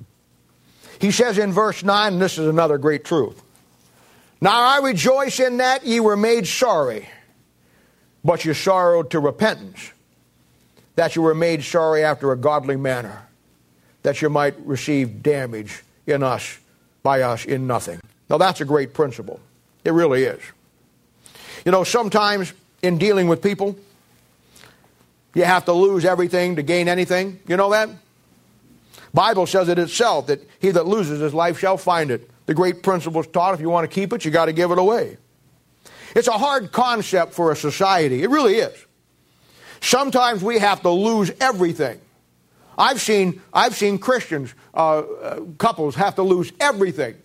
He says in verse 9, and this is another great truth Now I rejoice in that ye were made sorry, but you sorrowed to repentance, that you were made sorry after a godly manner, that you might receive damage in us, by us, in nothing. Now that's a great principle. It really is. You know, sometimes in dealing with people, you have to lose everything to gain anything. You know that? Bible says it itself that he that loses his life shall find it. The great principle is taught if you want to keep it, you got to give it away. It's a hard concept for a society. It really is. Sometimes we have to lose everything. I've seen, I've seen Christians, uh, uh, couples have to lose everything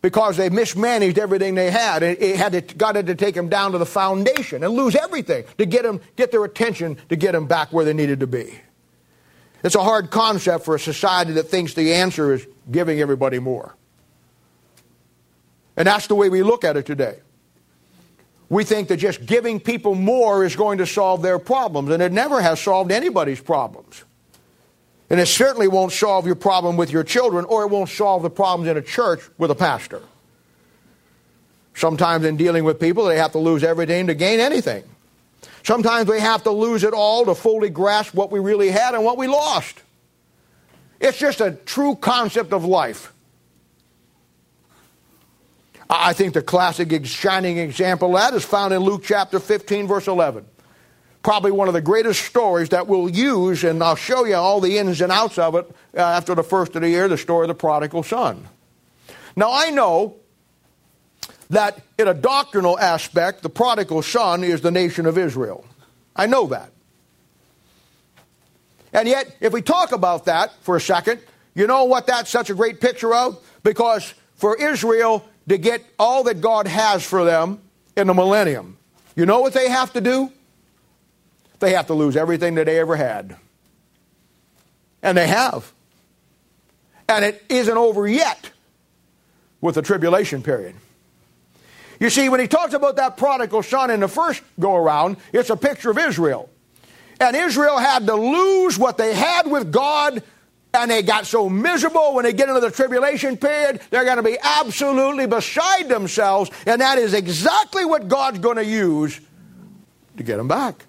because they mismanaged everything they had. It, it had to, got to take them down to the foundation and lose everything to get them, get their attention to get them back where they needed to be. It's a hard concept for a society that thinks the answer is giving everybody more. And that's the way we look at it today. We think that just giving people more is going to solve their problems, and it never has solved anybody's problems. And it certainly won't solve your problem with your children, or it won't solve the problems in a church with a pastor. Sometimes in dealing with people, they have to lose everything to gain anything. Sometimes we have to lose it all to fully grasp what we really had and what we lost. It's just a true concept of life. I think the classic shining example of that is found in Luke chapter 15, verse 11 probably one of the greatest stories that we'll use, and I'll show you all the ins and outs of it uh, after the first of the year the story of the prodigal son. Now, I know that in a doctrinal aspect, the prodigal son is the nation of Israel. I know that. And yet, if we talk about that for a second, you know what that's such a great picture of? Because for Israel to get all that God has for them in the millennium, you know what they have to do? They have to lose everything that they ever had. And they have. And it isn't over yet with the tribulation period. You see, when he talks about that prodigal son in the first go around, it's a picture of Israel. And Israel had to lose what they had with God, and they got so miserable when they get into the tribulation period, they're going to be absolutely beside themselves, and that is exactly what God's going to use to get them back.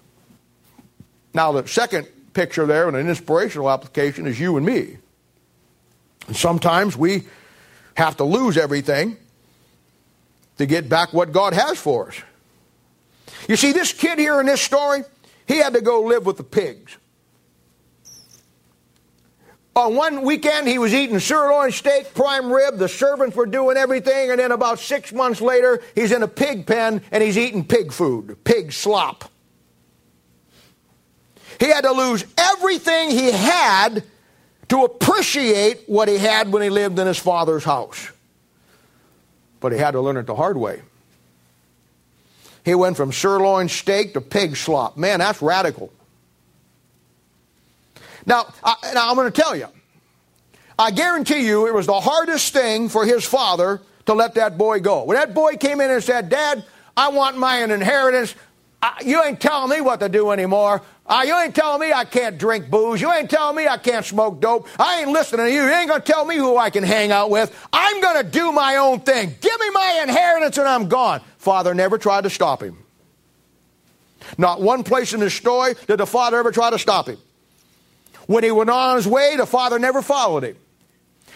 Now, the second picture there, and an inspirational application, is you and me. And sometimes we have to lose everything to get back what God has for us. You see, this kid here in this story, he had to go live with the pigs. On one weekend, he was eating sirloin steak, prime rib. The servants were doing everything. And then about six months later, he's in a pig pen and he's eating pig food, pig slop. He had to lose everything he had to appreciate what he had when he lived in his father's house. But he had to learn it the hard way. He went from sirloin steak to pig slop. Man, that's radical. Now, I, now I'm going to tell you, I guarantee you it was the hardest thing for his father to let that boy go. When that boy came in and said, Dad, I want my inheritance, I, you ain't telling me what to do anymore. Uh, you ain't telling me I can't drink booze. You ain't telling me I can't smoke dope. I ain't listening to you. You ain't going to tell me who I can hang out with. I'm going to do my own thing. Give me my inheritance and I'm gone. Father never tried to stop him. Not one place in the story did the father ever try to stop him. When he went on his way, the father never followed him.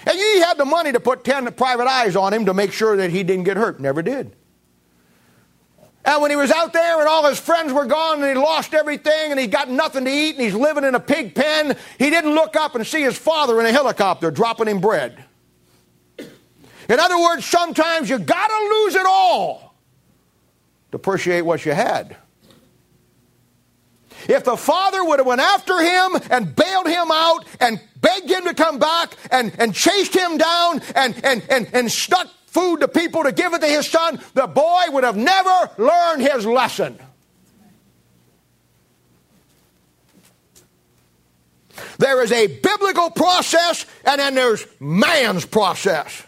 And he had the money to put 10 private eyes on him to make sure that he didn't get hurt. Never did. And when he was out there and all his friends were gone and he lost everything and he got nothing to eat and he's living in a pig pen, he didn't look up and see his father in a helicopter dropping him bread. In other words, sometimes you got to lose it all to appreciate what you had. If the father would have went after him and bailed him out and begged him to come back and, and chased him down and, and, and, and stuck food to people to give it to his son, the boy would have never learned his lesson. There is a biblical process and then there's man's process.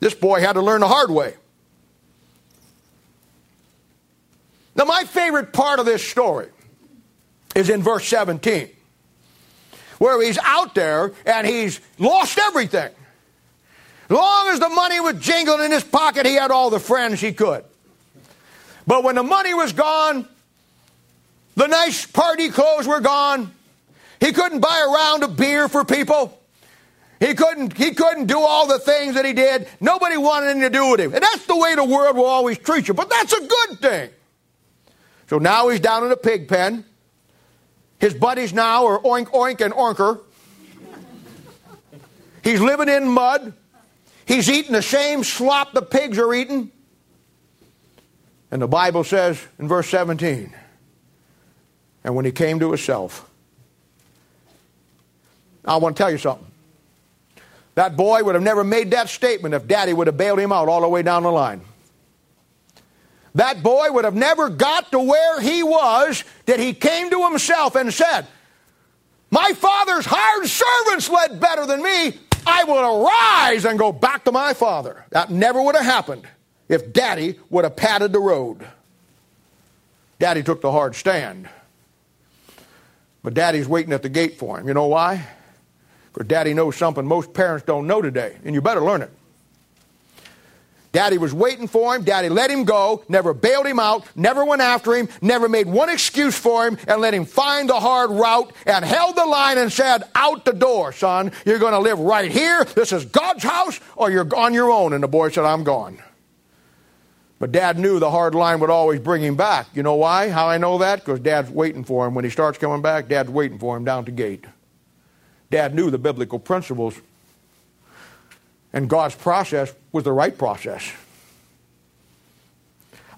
This boy had to learn the hard way. Now, my favorite part of this story is in verse 17, where he's out there and he's lost everything. Long as the money was jingling in his pocket, he had all the friends he could. But when the money was gone, the nice party clothes were gone. He couldn't buy a round of beer for people. He couldn't, he couldn't do all the things that he did. Nobody wanted anything to do with him. And that's the way the world will always treat you. But that's a good thing. So now he's down in a pig pen. His buddies now are Oink Oink and Oinker. He's living in mud. He's eating the same slop the pigs are eating. And the Bible says in verse 17, and when he came to himself, I want to tell you something. That boy would have never made that statement if daddy would have bailed him out all the way down the line that boy would have never got to where he was that he came to himself and said, My father's hired servants led better than me. I will arise and go back to my father. That never would have happened if daddy would have padded the road. Daddy took the hard stand. But daddy's waiting at the gate for him. You know why? Because daddy knows something most parents don't know today, and you better learn it. Daddy was waiting for him. Daddy let him go, never bailed him out, never went after him, never made one excuse for him, and let him find the hard route and held the line and said, Out the door, son. You're going to live right here. This is God's house, or you're on your own. And the boy said, I'm gone. But dad knew the hard line would always bring him back. You know why? How I know that? Because dad's waiting for him. When he starts coming back, dad's waiting for him down the gate. Dad knew the biblical principles and God's process was the right process.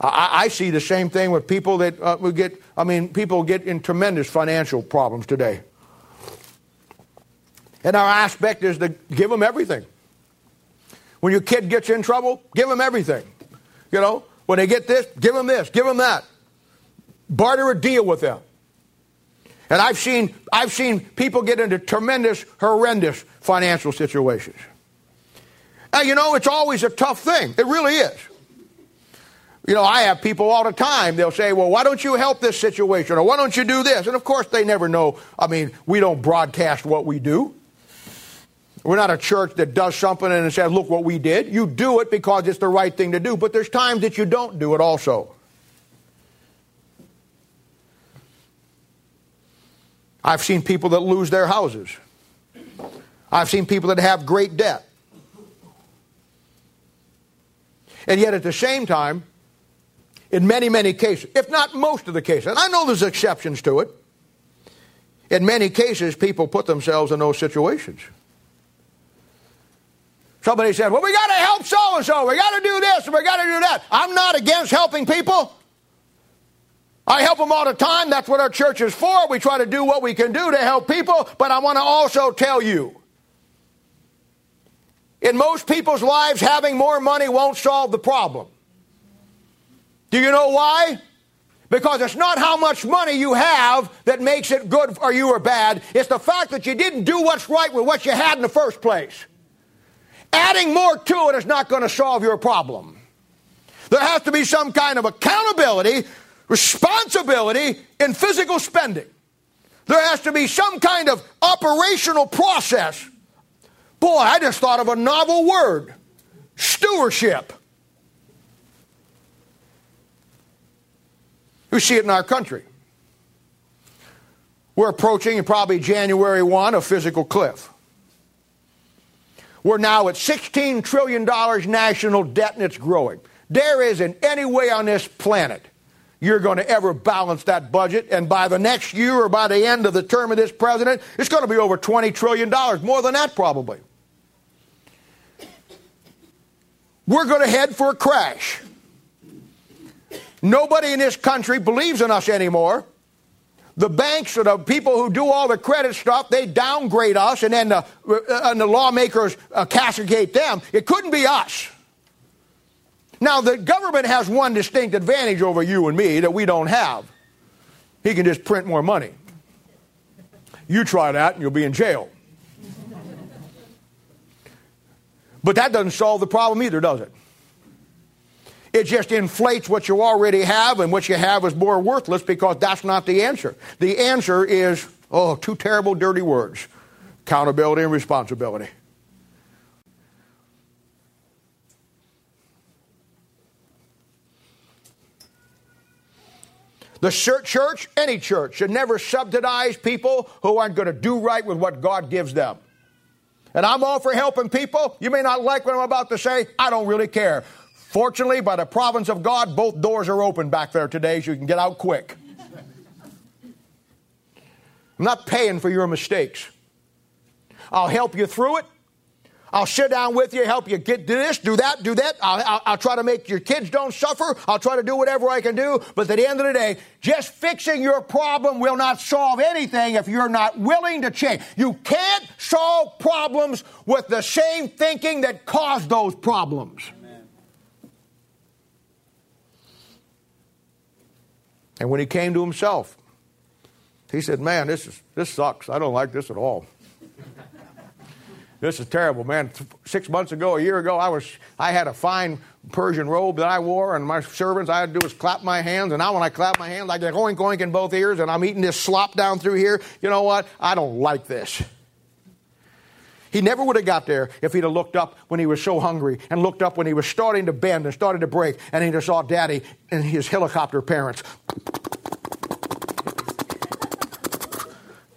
I, I see the same thing with people that uh, we get, I mean, people get in tremendous financial problems today. And our aspect is to give them everything. When your kid gets in trouble, give them everything. You know, when they get this, give them this, give them that. Barter a deal with them. And I've seen, I've seen people get into tremendous, horrendous financial situations. Now, you know, it's always a tough thing. It really is. You know, I have people all the time, they'll say, well, why don't you help this situation? Or why don't you do this? And of course, they never know. I mean, we don't broadcast what we do. We're not a church that does something and says, look what we did. You do it because it's the right thing to do. But there's times that you don't do it also. I've seen people that lose their houses. I've seen people that have great debt. And yet at the same time, in many, many cases, if not most of the cases, and I know there's exceptions to it, in many cases, people put themselves in those situations. Somebody said, Well, we got to help so and so. We got to do this and we got to do that. I'm not against helping people. I help them all the time. That's what our church is for. We try to do what we can do to help people. But I want to also tell you in most people's lives, having more money won't solve the problem. Do you know why? Because it's not how much money you have that makes it good for you or bad. It's the fact that you didn't do what's right with what you had in the first place. Adding more to it is not going to solve your problem. There has to be some kind of accountability, responsibility in physical spending. There has to be some kind of operational process. Boy, I just thought of a novel word stewardship. We see it in our country. We're approaching, probably January 1, a physical cliff. We're now at $16 trillion national debt and it's growing. There isn't any way on this planet you're going to ever balance that budget. And by the next year or by the end of the term of this president, it's going to be over $20 trillion, more than that probably. We're going to head for a crash. Nobody in this country believes in us anymore. The banks or the people who do all the credit stuff, they downgrade us, and then the, uh, and the lawmakers uh, castigate them. It couldn't be us. Now, the government has one distinct advantage over you and me that we don't have. He can just print more money. You try that and you'll be in jail. But that doesn't solve the problem either, does it? It just inflates what you already have, and what you have is more worthless because that's not the answer. The answer is, oh, two terrible, dirty words accountability and responsibility. The church, any church, should never subsidize people who aren't going to do right with what God gives them. And I'm all for helping people. You may not like what I'm about to say. I don't really care. Fortunately, by the providence of God, both doors are open back there today so you can get out quick. I'm not paying for your mistakes. I'll help you through it. I'll sit down with you, help you get do this, do that, do that. I'll, I'll, I'll, try to make your kids don't suffer. I'll try to do whatever I can do. But at the end of the day, just fixing your problem will not solve anything if you're not willing to change. You can't solve problems with the same thinking that caused those problems. And when he came to himself, he said, Man, this, is, this sucks. I don't like this at all. This is terrible, man. Six months ago, a year ago, I, was, I had a fine Persian robe that I wore, and my servants, I had to do was clap my hands. And now when I clap my hands, I get oink oink in both ears, and I'm eating this slop down through here. You know what? I don't like this. He never would have got there if he'd have looked up when he was so hungry and looked up when he was starting to bend and started to break and he just saw daddy and his helicopter parents.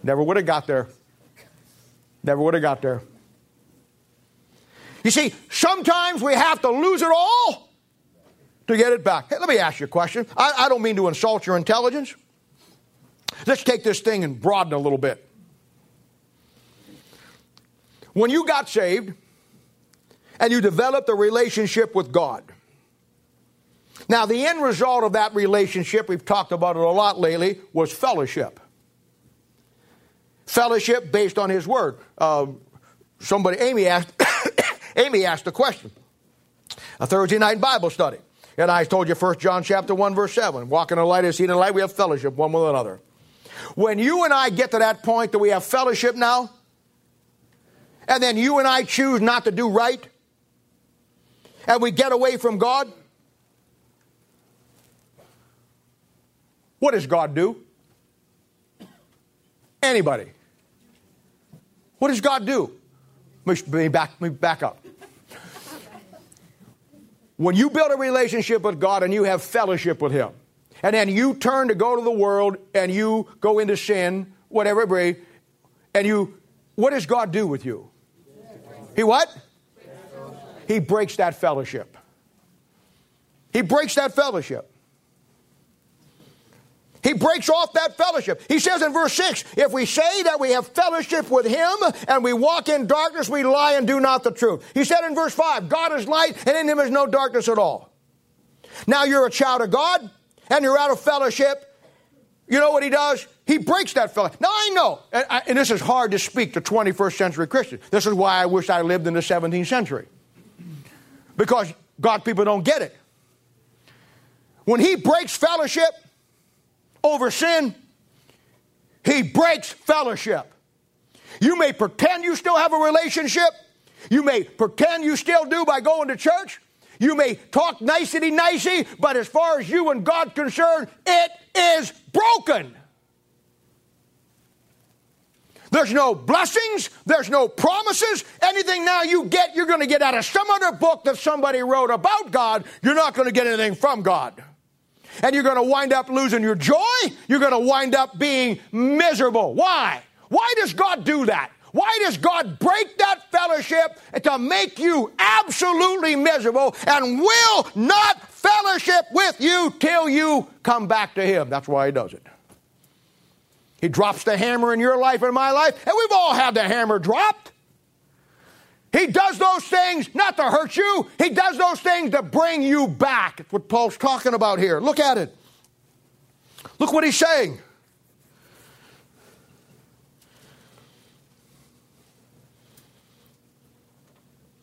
Never would have got there. Never would have got there. You see, sometimes we have to lose it all to get it back. Hey, let me ask you a question. I, I don't mean to insult your intelligence. Let's take this thing and broaden a little bit. When you got saved and you developed a relationship with God, now the end result of that relationship, we've talked about it a lot lately, was fellowship. Fellowship based on His Word. Uh, somebody, Amy asked, Amy asked a question. A Thursday night Bible study. And I told you 1 John chapter 1, verse 7. Walking in the light, as seen in the light, we have fellowship one with another. When you and I get to that point that we have fellowship now, and then you and I choose not to do right, and we get away from God, what does God do? Anybody. What does God do? Let me back, let me back up. When you build a relationship with God and you have fellowship with Him, and then you turn to go to the world and you go into sin, whatever it be, and you, what does God do with you? He what? He breaks that fellowship. He breaks that fellowship. He breaks off that fellowship. He says in verse 6 if we say that we have fellowship with him and we walk in darkness, we lie and do not the truth. He said in verse 5 God is light and in him is no darkness at all. Now you're a child of God and you're out of fellowship. You know what he does? He breaks that fellowship. Now I know, and, I, and this is hard to speak to 21st century Christians. This is why I wish I lived in the 17th century. Because God people don't get it. When he breaks fellowship, over sin, he breaks fellowship. You may pretend you still have a relationship. You may pretend you still do by going to church. You may talk nicety nicey, but as far as you and God concerned, it is broken. There's no blessings. There's no promises. Anything now you get, you're going to get out of some other book that somebody wrote about God. You're not going to get anything from God. And you're going to wind up losing your joy. You're going to wind up being miserable. Why? Why does God do that? Why does God break that fellowship to make you absolutely miserable and will not fellowship with you till you come back to Him? That's why He does it. He drops the hammer in your life and my life, and we've all had the hammer dropped. He does those things not to hurt you, he does those things to bring you back. That's what Paul's talking about here. Look at it. Look what he's saying.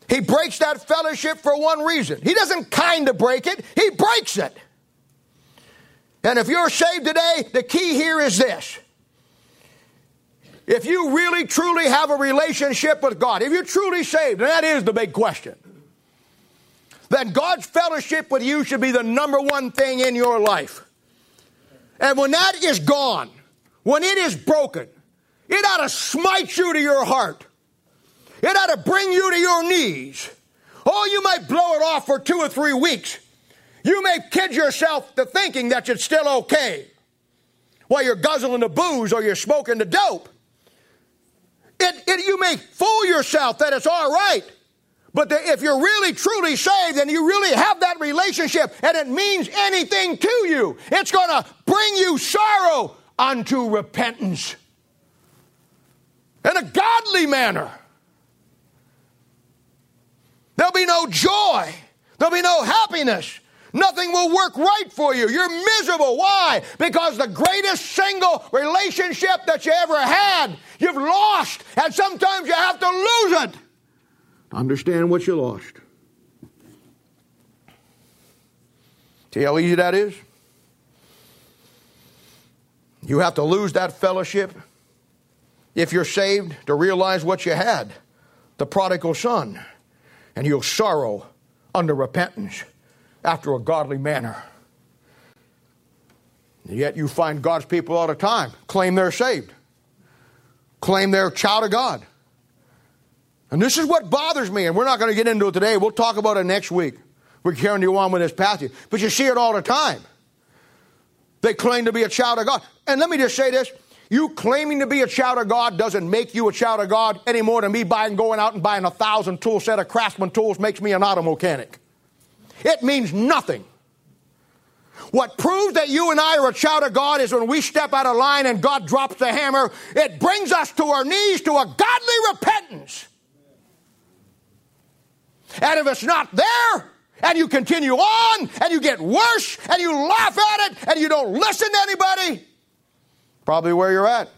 He breaks that fellowship for one reason. He doesn't kind of break it, he breaks it. And if you're saved today, the key here is this if you really truly have a relationship with God, if you're truly saved, and that is the big question, then God's fellowship with you should be the number one thing in your life. And when that is gone, when it is broken, it ought to smite you to your heart. It ought to bring you to your knees. Oh, you might blow it off for two or three weeks. You may kid yourself to thinking that it's still okay while you're guzzling the booze or you're smoking the dope. It, it, you may fool yourself that it's all right. But the, if you're really truly saved and you really have that relationship and it means anything to you, it's going to bring you sorrow unto repentance in a godly manner. There'll be no joy. There'll be no happiness. Nothing will work right for you. You're miserable. Why? Because the greatest single relationship that you ever had, you've lost. And sometimes you have to lose it understand what you lost. See how easy that is? You have to lose that fellowship if you're saved to realize what you had the prodigal son, and you'll sorrow under repentance after a godly manner. And yet you find God's people all the time claim they're saved, claim they're a child of God. And this is what bothers me, and we're not going to get into it today. We'll talk about it next week. We're carrying you on with this passage. But you see it all the time. They claim to be a child of God. And let me just say this you claiming to be a child of God doesn't make you a child of God any more than me buying, going out and buying a thousand tool set of craftsman tools makes me an auto mechanic. It means nothing. What proves that you and I are a child of God is when we step out of line and God drops the hammer, it brings us to our knees to a godly repentance. And if it's not there, and you continue on, and you get worse, and you laugh at it, and you don't listen to anybody, probably where you're at.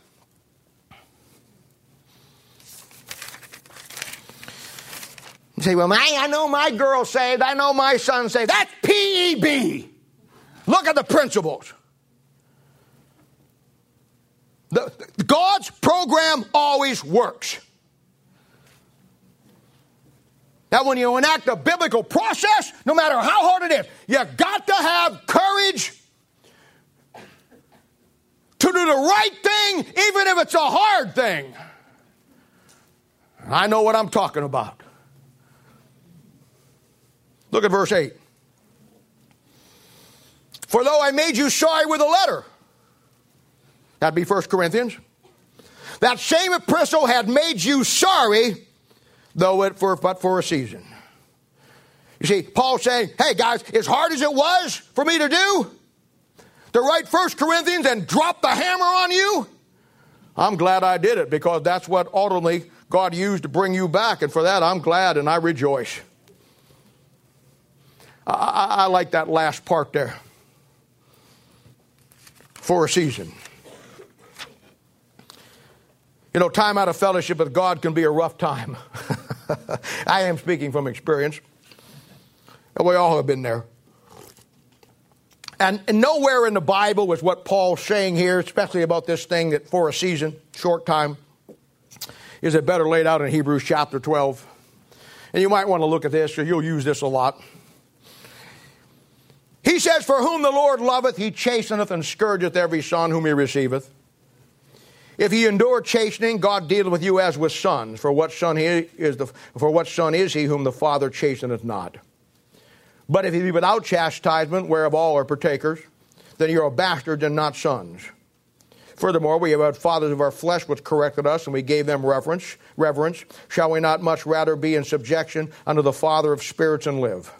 You say, well, my, I know my girl saved. I know my son saved. That's PEB. Look at the principles. The, God's program always works. Now, when you enact a biblical process, no matter how hard it is, you got to have courage to do the right thing, even if it's a hard thing. I know what I'm talking about. Look at verse 8. For though I made you sorry with a letter, that'd be 1 Corinthians, that same epistle had made you sorry, though it for but for a season. You see, Paul saying, hey guys, as hard as it was for me to do, to write 1 Corinthians and drop the hammer on you, I'm glad I did it because that's what ultimately God used to bring you back. And for that, I'm glad and I rejoice. I, I, like that last part there. For a season. You know, time out of fellowship with God can be a rough time. *laughs* I am speaking from experience. We all have been there. And, and nowhere in the Bible was what Paul's saying here, especially about this thing that for a season, short time, is it better laid out in Hebrews chapter 12. And you might want to look at this, or you'll use this a lot. He says, For whom the Lord loveth, he chasteneth and scourgeth every son whom he receiveth. If ye endure chastening, God dealeth with you as with sons. For what son he is the, for what son is he whom the Father chasteneth not? But if he be without chastisement, whereof all are partakers, then ye are bastards and not sons. Furthermore, we have had fathers of our flesh which corrected us, and we gave them reverence. Reverence. Shall we not much rather be in subjection unto the Father of spirits and live?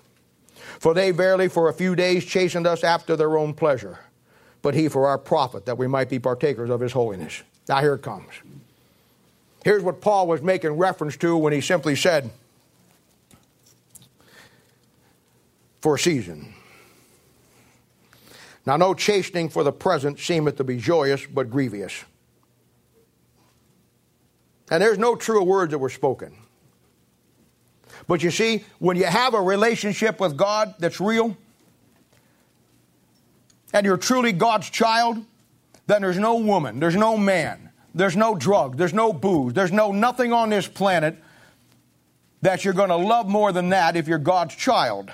For they verily for a few days chastened us after their own pleasure, but he for our profit, that we might be partakers of his holiness. Now here it comes. Here's what Paul was making reference to when he simply said, for a season. Now, no chastening for the present seemeth to be joyous, but grievous. And there's no truer words that were spoken. But you see, when you have a relationship with God that's real, and you're truly God's child, then there's no woman, there's no man, there's no drug, there's no booze, there's no nothing on this planet that you're going to love more than that if you're God's child.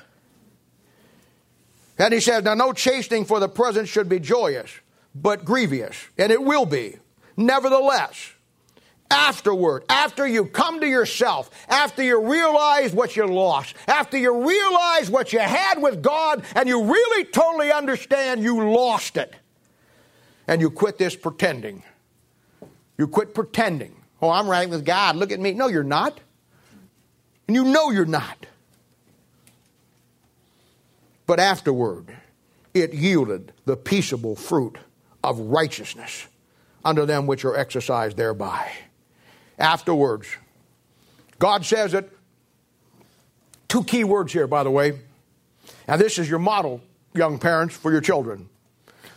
And he says, Now no chastening for the present should be joyous, but grievous, and it will be. Nevertheless, afterward, after you come to yourself, after you realize what you lost, after you realize what you had with God, and you really totally understand you lost it, and you quit this pretending. You quit pretending. Oh, I'm right with God. Look at me. No, you're not. And you know you're not. But afterward, it yielded the peaceable fruit of righteousness unto them which are exercised thereby. Afterwards, God says it. Two key words here, by the way. Now, this is your model, young parents, for your children.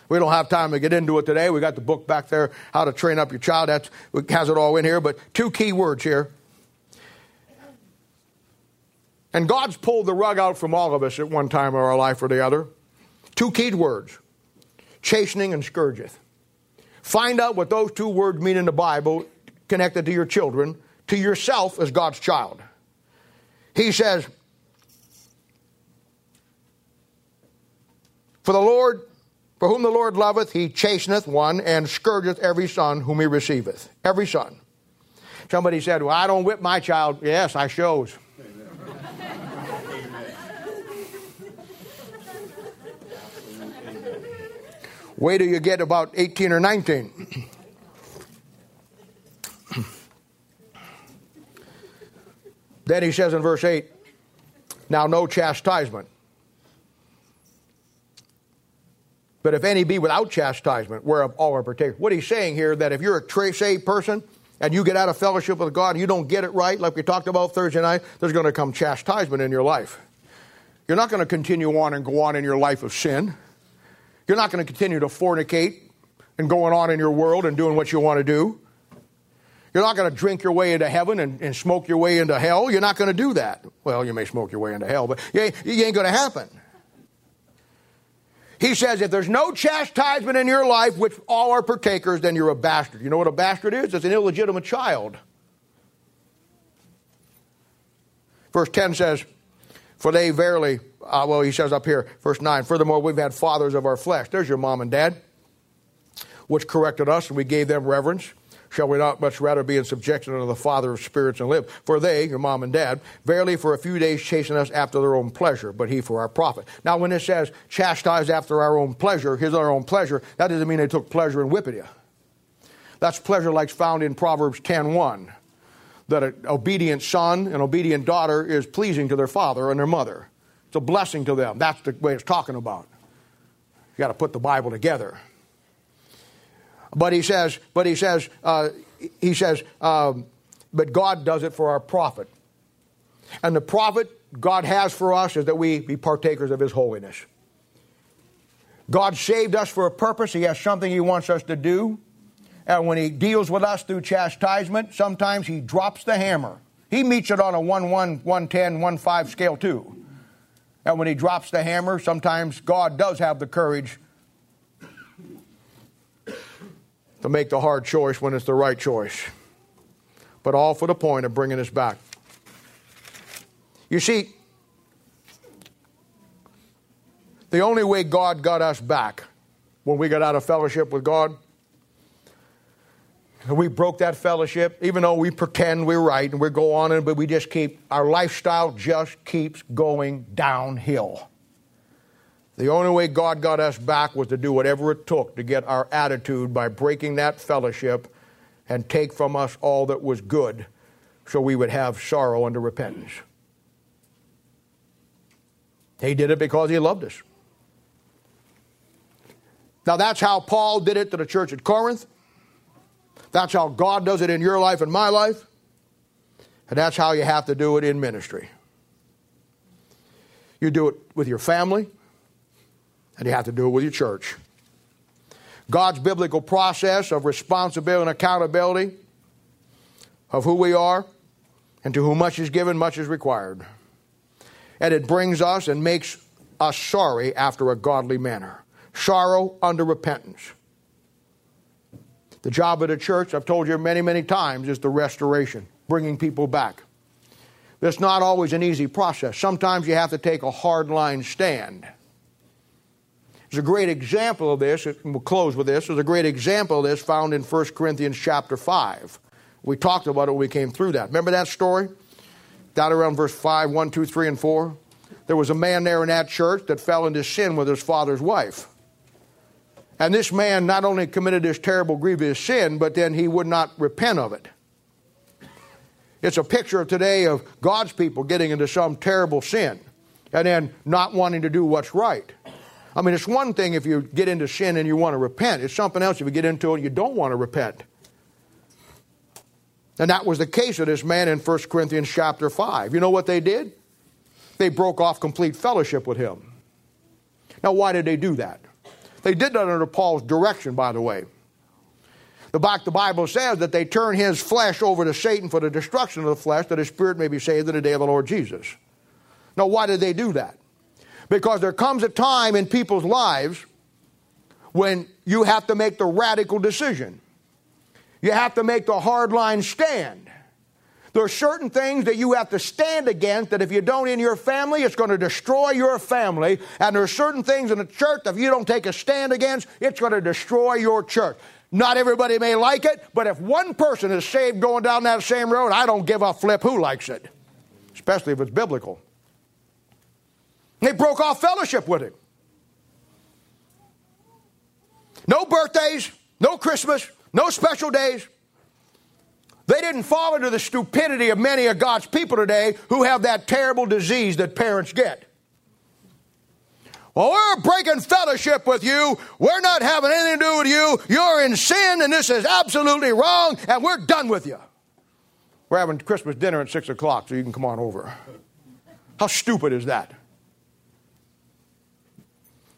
We don't have time to get into it today. We got the book back there, How to Train Up Your Child. That has it all in here. But two key words here and God's pulled the rug out from all of us at one time of our life or the other. Two key words chastening and scourgeth. Find out what those two words mean in the Bible connected to your children, to yourself as God's child. He says, For the Lord, for whom the Lord loveth, he chasteneth one and scourgeth every son whom he receiveth. Every son. Somebody said, Well, I don't whip my child. Yes, I shows. Wait till you get about 18 or 19. Then he says in verse 8, Now no chastisement. But if any be without chastisement, whereof all are partakers. What he's saying here, that if you're a tra- saved person and you get out of fellowship with God, you don't get it right, like we talked about Thursday night, there's going to come chastisement in your life. You're not going to continue on and go on in your life of sin. You're not going to continue to fornicate and going on in your world and doing what you want to do. You're not going to drink your way into heaven and, and smoke your way into hell. You're not going to do that. Well, you may smoke your way into hell, but you ain't, it ain't going to happen. He says, if there's no chastisement in your life, which all are partakers, then you're a bastard. You know what a bastard is? It's an illegitimate child. Verse 10 says, For they verily uh, well, he says up here, verse 9, furthermore, we've had fathers of our flesh. There's your mom and dad, which corrected us, and we gave them reverence. Shall we not much rather be in subjection unto the Father of spirits and live? For they, your mom and dad, verily for a few days chasten us after their own pleasure, but he for our profit. Now, when it says chastise after our own pleasure, his our own pleasure, that doesn't mean they took pleasure in whipping you. That's pleasure like found in Proverbs 10.1, that an obedient son and obedient daughter is pleasing to their father and their mother. It's a blessing to them. That's the way it's talking about. You got to put the Bible together. But he says, but he says, uh, he says, um, but God does it for our profit. And the profit God has for us is that we be partakers of His holiness. God saved us for a purpose. He has something He wants us to do. And when He deals with us through chastisement, sometimes He drops the hammer. He meets it on a 1 1, 1 10, 1 5 scale too. And when he drops the hammer, sometimes God does have the courage to make the hard choice when it's the right choice. But all for the point of bringing us back. You see, the only way God got us back when we got out of fellowship with God, we broke that fellowship, even though we pretend we're right and we go on, and but we just keep, our lifestyle just keeps going downhill. The only way God got us back was to do whatever it took to get our attitude by breaking that fellowship and take from us all that was good so we would have sorrow unto repentance. He did it because he loved us. Now, that's how Paul did it to the church at Corinth. That's how God does it in your life and my life. And that's how you have to do it in ministry. You do it with your family, and you have to do it with your church. God's biblical process of responsibility and accountability of who we are and to whom much is given, much is required. And it brings us and makes us sorry after a godly manner. Sorrow under repentance. The job of the church, I've told you many, many times, is the restoration, bringing people back. It's not always an easy process. Sometimes you have to take a hard line stand. There's a great example of this, and we'll close with this. There's a great example of this found in 1 Corinthians chapter 5. We talked about it when we came through that. Remember that story? Down around verse 5, 1, 2, 3, and 4. There was a man there in that church that fell into sin with his father's wife. And this man not only committed this terrible, grievous sin, but then he would not repent of it. It's a picture of today of God's people getting into some terrible sin and then not wanting to do what's right. I mean, it's one thing if you get into sin and you want to repent, it's something else if you get into it and you don't want to repent. And that was the case of this man in 1 Corinthians chapter 5. You know what they did? They broke off complete fellowship with him. Now, why did they do that? They did that under Paul's direction, by the way. The Bible says that they turn his flesh over to Satan for the destruction of the flesh, that his spirit may be saved in the day of the Lord Jesus. Now, why did they do that? Because there comes a time in people's lives when you have to make the radical decision. You have to make the hard line stand. There are certain things that you have to stand against that if you don't in your family, it's going to destroy your family. And there are certain things in the church that if you don't take a stand against, it's going to destroy your church. Not everybody may like it, but if one person is saved going down that same road, I don't give a flip who likes it, especially if it's biblical. They broke off fellowship with him. No birthdays, no Christmas, no special days. They didn't fall into the stupidity of many of God's people today who have that terrible disease that parents get. Well, we're breaking fellowship with you. We're not having anything to do with you. You're in sin, and this is absolutely wrong, and we're done with you. We're having Christmas dinner at 6 o'clock, so you can come on over. How stupid is that?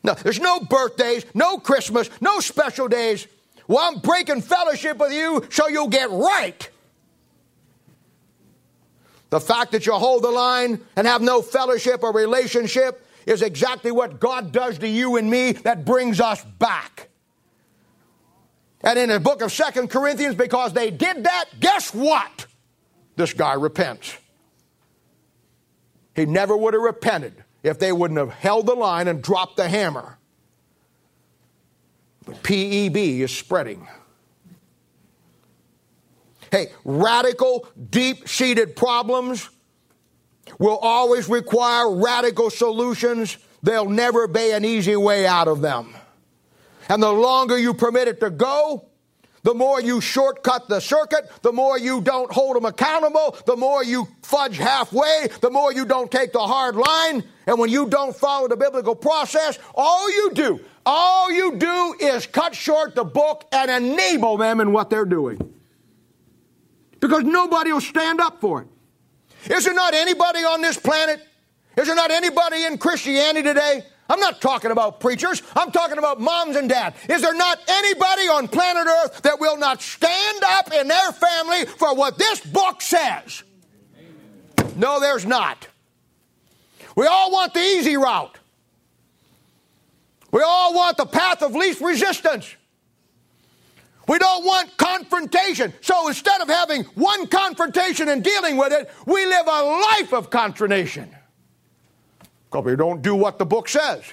No, there's no birthdays, no Christmas, no special days. Well, I'm breaking fellowship with you so you'll get right. The fact that you hold the line and have no fellowship or relationship is exactly what God does to you and me that brings us back. And in the book of Second Corinthians, because they did that, guess what? This guy repents. He never would have repented if they wouldn't have held the line and dropped the hammer. But PEB is spreading. Hey, radical, deep seated problems will always require radical solutions. There'll never be an easy way out of them. And the longer you permit it to go, the more you shortcut the circuit, the more you don't hold them accountable, the more you fudge halfway, the more you don't take the hard line. And when you don't follow the biblical process, all you do, all you do is cut short the book and enable them in what they're doing. Because nobody will stand up for it. Is there not anybody on this planet? Is there not anybody in Christianity today I'm not talking about preachers. I'm talking about moms and dads. Is there not anybody on planet Earth that will not stand up in their family for what this book says? No, there's not. We all want the easy route. We all want the path of least resistance. We don't want confrontation. So instead of having one confrontation and dealing with it, we live a life of confrontation. Because we don't do what the book says.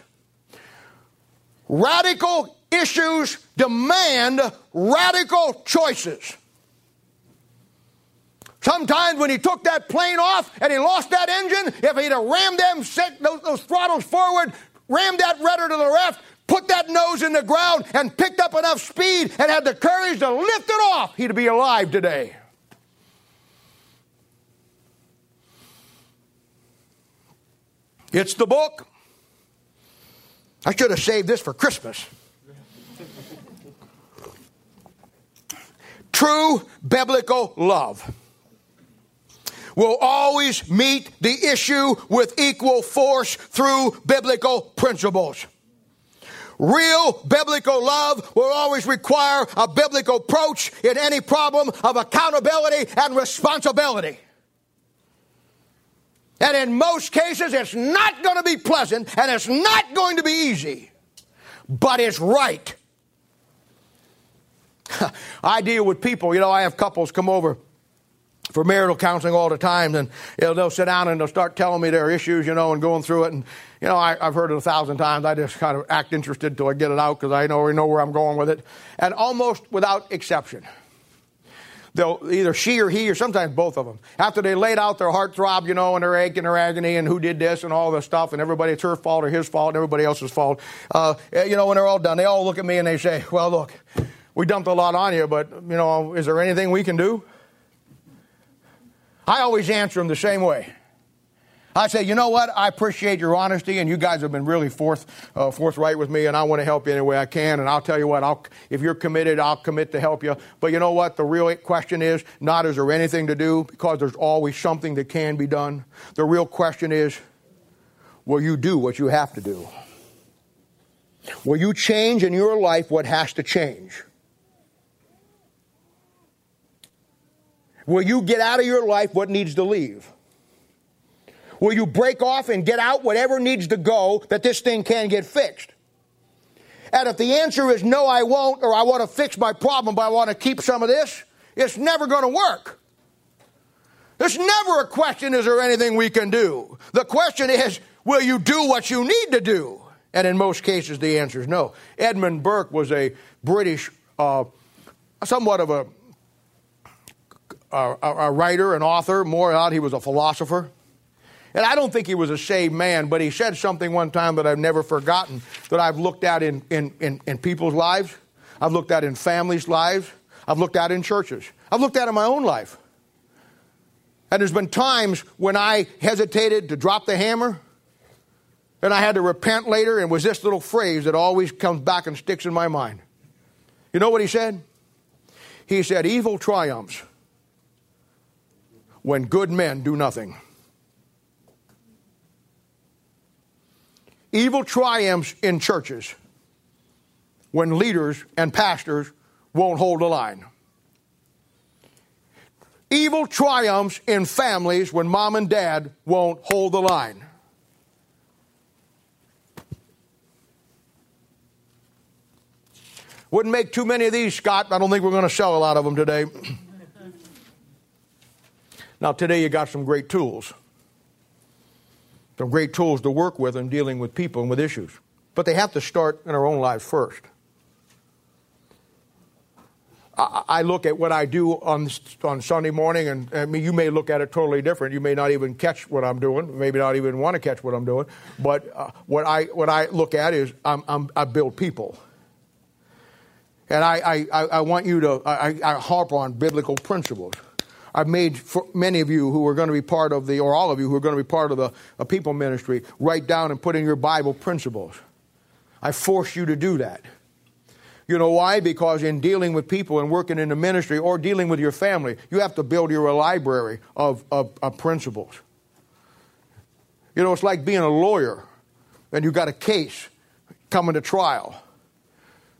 Radical issues demand radical choices. Sometimes when he took that plane off and he lost that engine, if he'd have rammed them, set those, those throttles forward, rammed that rudder to the left, put that nose in the ground, and picked up enough speed and had the courage to lift it off, he'd be alive today. It's the book. I should have saved this for Christmas. *laughs* True biblical love will always meet the issue with equal force through biblical principles. Real biblical love will always require a biblical approach in any problem of accountability and responsibility. And in most cases, it's not going to be pleasant and it's not going to be easy, but it's right. *laughs* I deal with people, you know, I have couples come over for marital counseling all the time, and you know, they'll sit down and they'll start telling me their issues, you know, and going through it. And you know, I, have heard it a thousand times. I just kind of act interested till I get it out because I know know where I'm going with it. And almost without exception, they'll either she or he or sometimes both of them after they laid out their heart throb you know and their ache and their agony and who did this and all this stuff and everybody it's her fault or his fault and everybody else's fault uh, you know when they're all done they all look at me and they say well look we dumped a lot on you but you know is there anything we can do? I always answer them the same way I say, you know what? I appreciate your honesty, and you guys have been really forth, uh, forthright with me, and I want to help you any way I can. And I'll tell you what, I'll, if you're committed, I'll commit to help you. But you know what? The real question is not is there anything to do, because there's always something that can be done. The real question is, will you do what you have to do? Will you change in your life what has to change? Will you get out of your life what needs to leave? Will you break off and get out whatever needs to go that this thing can get fixed? And if the answer is no, I won't, or I want to fix my problem, but I want to keep some of this, it's never going to work. There's never a question, is there anything we can do? The question is, will you do what you need to do? And in most cases, the answer is no. Edmund Burke was a British, uh, somewhat of a, a, a writer, an author, more out, he was a philosopher. And I don't think he was a saved man, but he said something one time that I've never forgotten, that I've looked at in, in, in, in people's lives, I've looked at in families' lives, I've looked at in churches, I've looked at in my own life. And there's been times when I hesitated to drop the hammer, and I had to repent later, and was this little phrase that always comes back and sticks in my mind. You know what he said? He said, Evil triumphs when good men do nothing. Evil triumphs in churches when leaders and pastors won't hold the line. Evil triumphs in families when mom and dad won't hold the line. Wouldn't make too many of these, Scott. I don't think we're going to sell a lot of them today. *clears throat* now, today you got some great tools some great tools to work with in dealing with people and with issues. But they have to start in our own lives first. I, look at what I do on on Sunday morning, and I mean, you may look at it totally different. You may not even catch what I'm doing, maybe not even want to catch what I'm doing. But uh, what I what I look at is I'm, I'm, i build people, and I I, I want you to I, I harp on biblical principles. I've made for many of you who are going to be part of the, or all of you who are going to be part of the, the people ministry, write down and put in your Bible principles. I force you to do that. You know why? Because in dealing with people and working in the ministry or dealing with your family, you have to build your library of, of, of principles. You know, it's like being a lawyer and you've got a case coming to trial.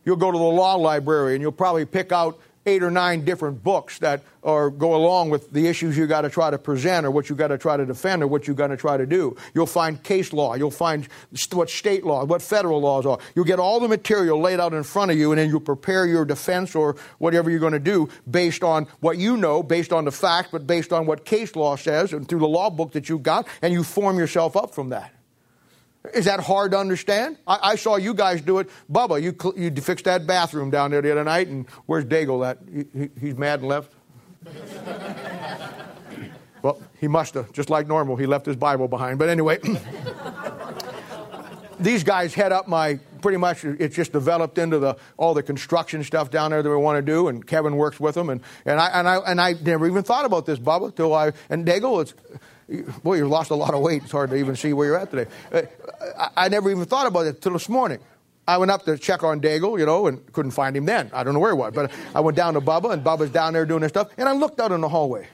You'll go to the law library and you'll probably pick out eight or nine different books that are, go along with the issues you got to try to present or what you got to try to defend or what you got to try to do. You'll find case law. You'll find what state law, what federal laws are. You'll get all the material laid out in front of you, and then you prepare your defense or whatever you're going to do based on what you know, based on the facts, but based on what case law says and through the law book that you've got, and you form yourself up from that. Is that hard to understand? I, I, saw you guys do it. Bubba, you, you fixed that bathroom down there the other night, and where's Daigle? That he, he's mad and left. *laughs* well, he must have, just like normal. He left his Bible behind. But anyway, *clears throat* these guys head up my. Pretty much, it's just developed into the all the construction stuff down there that we want to do, and Kevin works with them, and, and I and I and I never even thought about this, Bubba, till I and Daigle. It's Boy, you've lost a lot of weight. It's hard to even see where you're at today. Uh, I, never even thought about it till this morning. I went up to check on Daigle, you know, and couldn't find him then. I don't know where he was, but I went down to Bubba, and Bubba's down there doing his stuff, and I looked out in the hallway.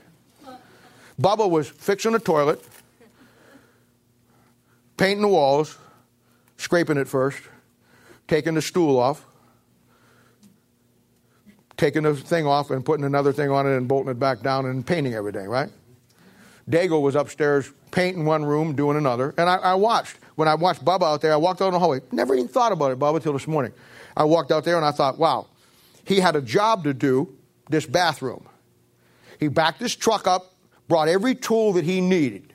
Bubba was fixing the toilet, painting the walls, scraping it first, taking the stool off, taking the thing off and putting another thing on it and bolting it back down and painting everything, right? Dago was upstairs painting one room, doing another. And I, I, watched. When I watched Bubba out there, I walked out in the hallway. Never even thought about it, Bubba, till this morning. I walked out there and I thought, wow, he had a job to do, this bathroom. He backed his truck up, brought every tool that he needed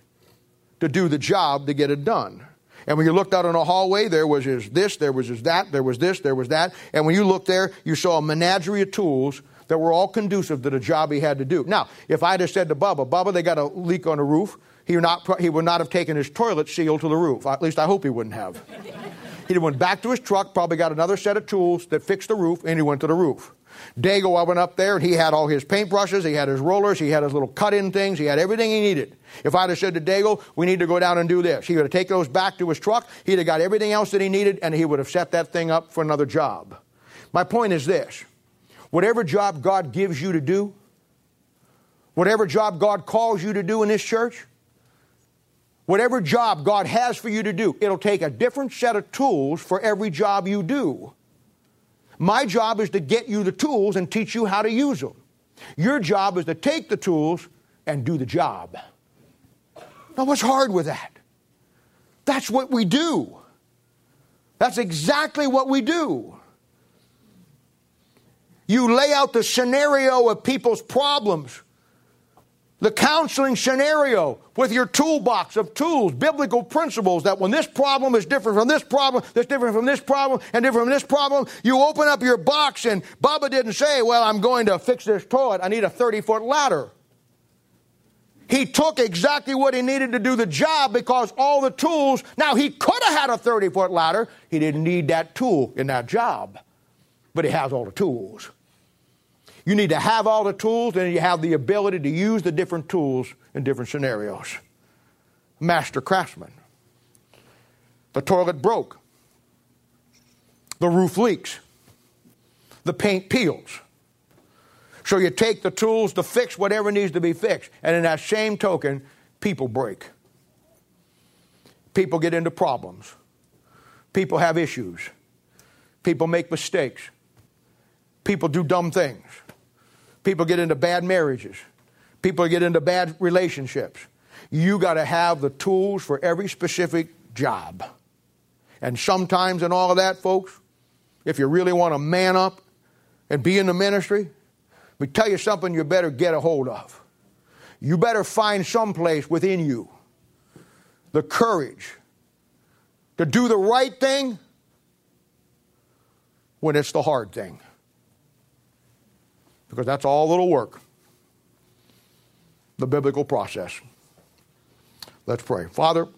to do the job to get it done. And when you looked out in the hallway, there was his this, there was his that, there was this, there was that. And when you looked there, you saw a menagerie of tools that were all conducive to the job he had to do. Now, if I'd have said to Bubba, Bubba, they got a leak on the roof, he would not, he would not have taken his toilet seal to the roof. At least I hope he wouldn't have. *laughs* he went back to his truck, probably got another set of tools that fixed the roof, and he went to the roof. Dago, I went up there, and he had all his paintbrushes, he had his rollers, he had his little cut-in things, he had everything he needed. If I'd have said to Dago, we need to go down and do this, he would have taken those back to his truck, he'd have got everything else that he needed, and he would have set that thing up for another job. My point is this Whatever job God gives you to do, whatever job God calls you to do in this church, whatever job God has for you to do, it'll take a different set of tools for every job you do. My job is to get you the tools and teach you how to use them. Your job is to take the tools and do the job. Now, what's hard with that? That's what we do. That's exactly what we do. You lay out the scenario of people's problems, the counseling scenario with your toolbox of tools, biblical principles that when this problem is different from this problem, that's different from this problem, and different from this problem, you open up your box and Bubba didn't say, Well, I'm going to fix this toilet. I need a 30 foot ladder. He took exactly what he needed to do the job because all the tools, now he could have had a 30 foot ladder. He didn't need that tool in that job, but he has all the tools. You need to have all the tools and you have the ability to use the different tools in different scenarios. Master craftsman. The toilet broke. The roof leaks. The paint peels. So you take the tools to fix whatever needs to be fixed. And in that same token, people break. People get into problems. People have issues. People make mistakes. People do dumb things. People get into bad marriages. People get into bad relationships. You got to have the tools for every specific job. And sometimes in all of that, folks, if you really want to man up and be in the ministry, me tell you something you better get a hold of. You better find some place within you the courage to do the right thing when it's the hard thing because that's all that'll work. The biblical process. Let's pray. Father,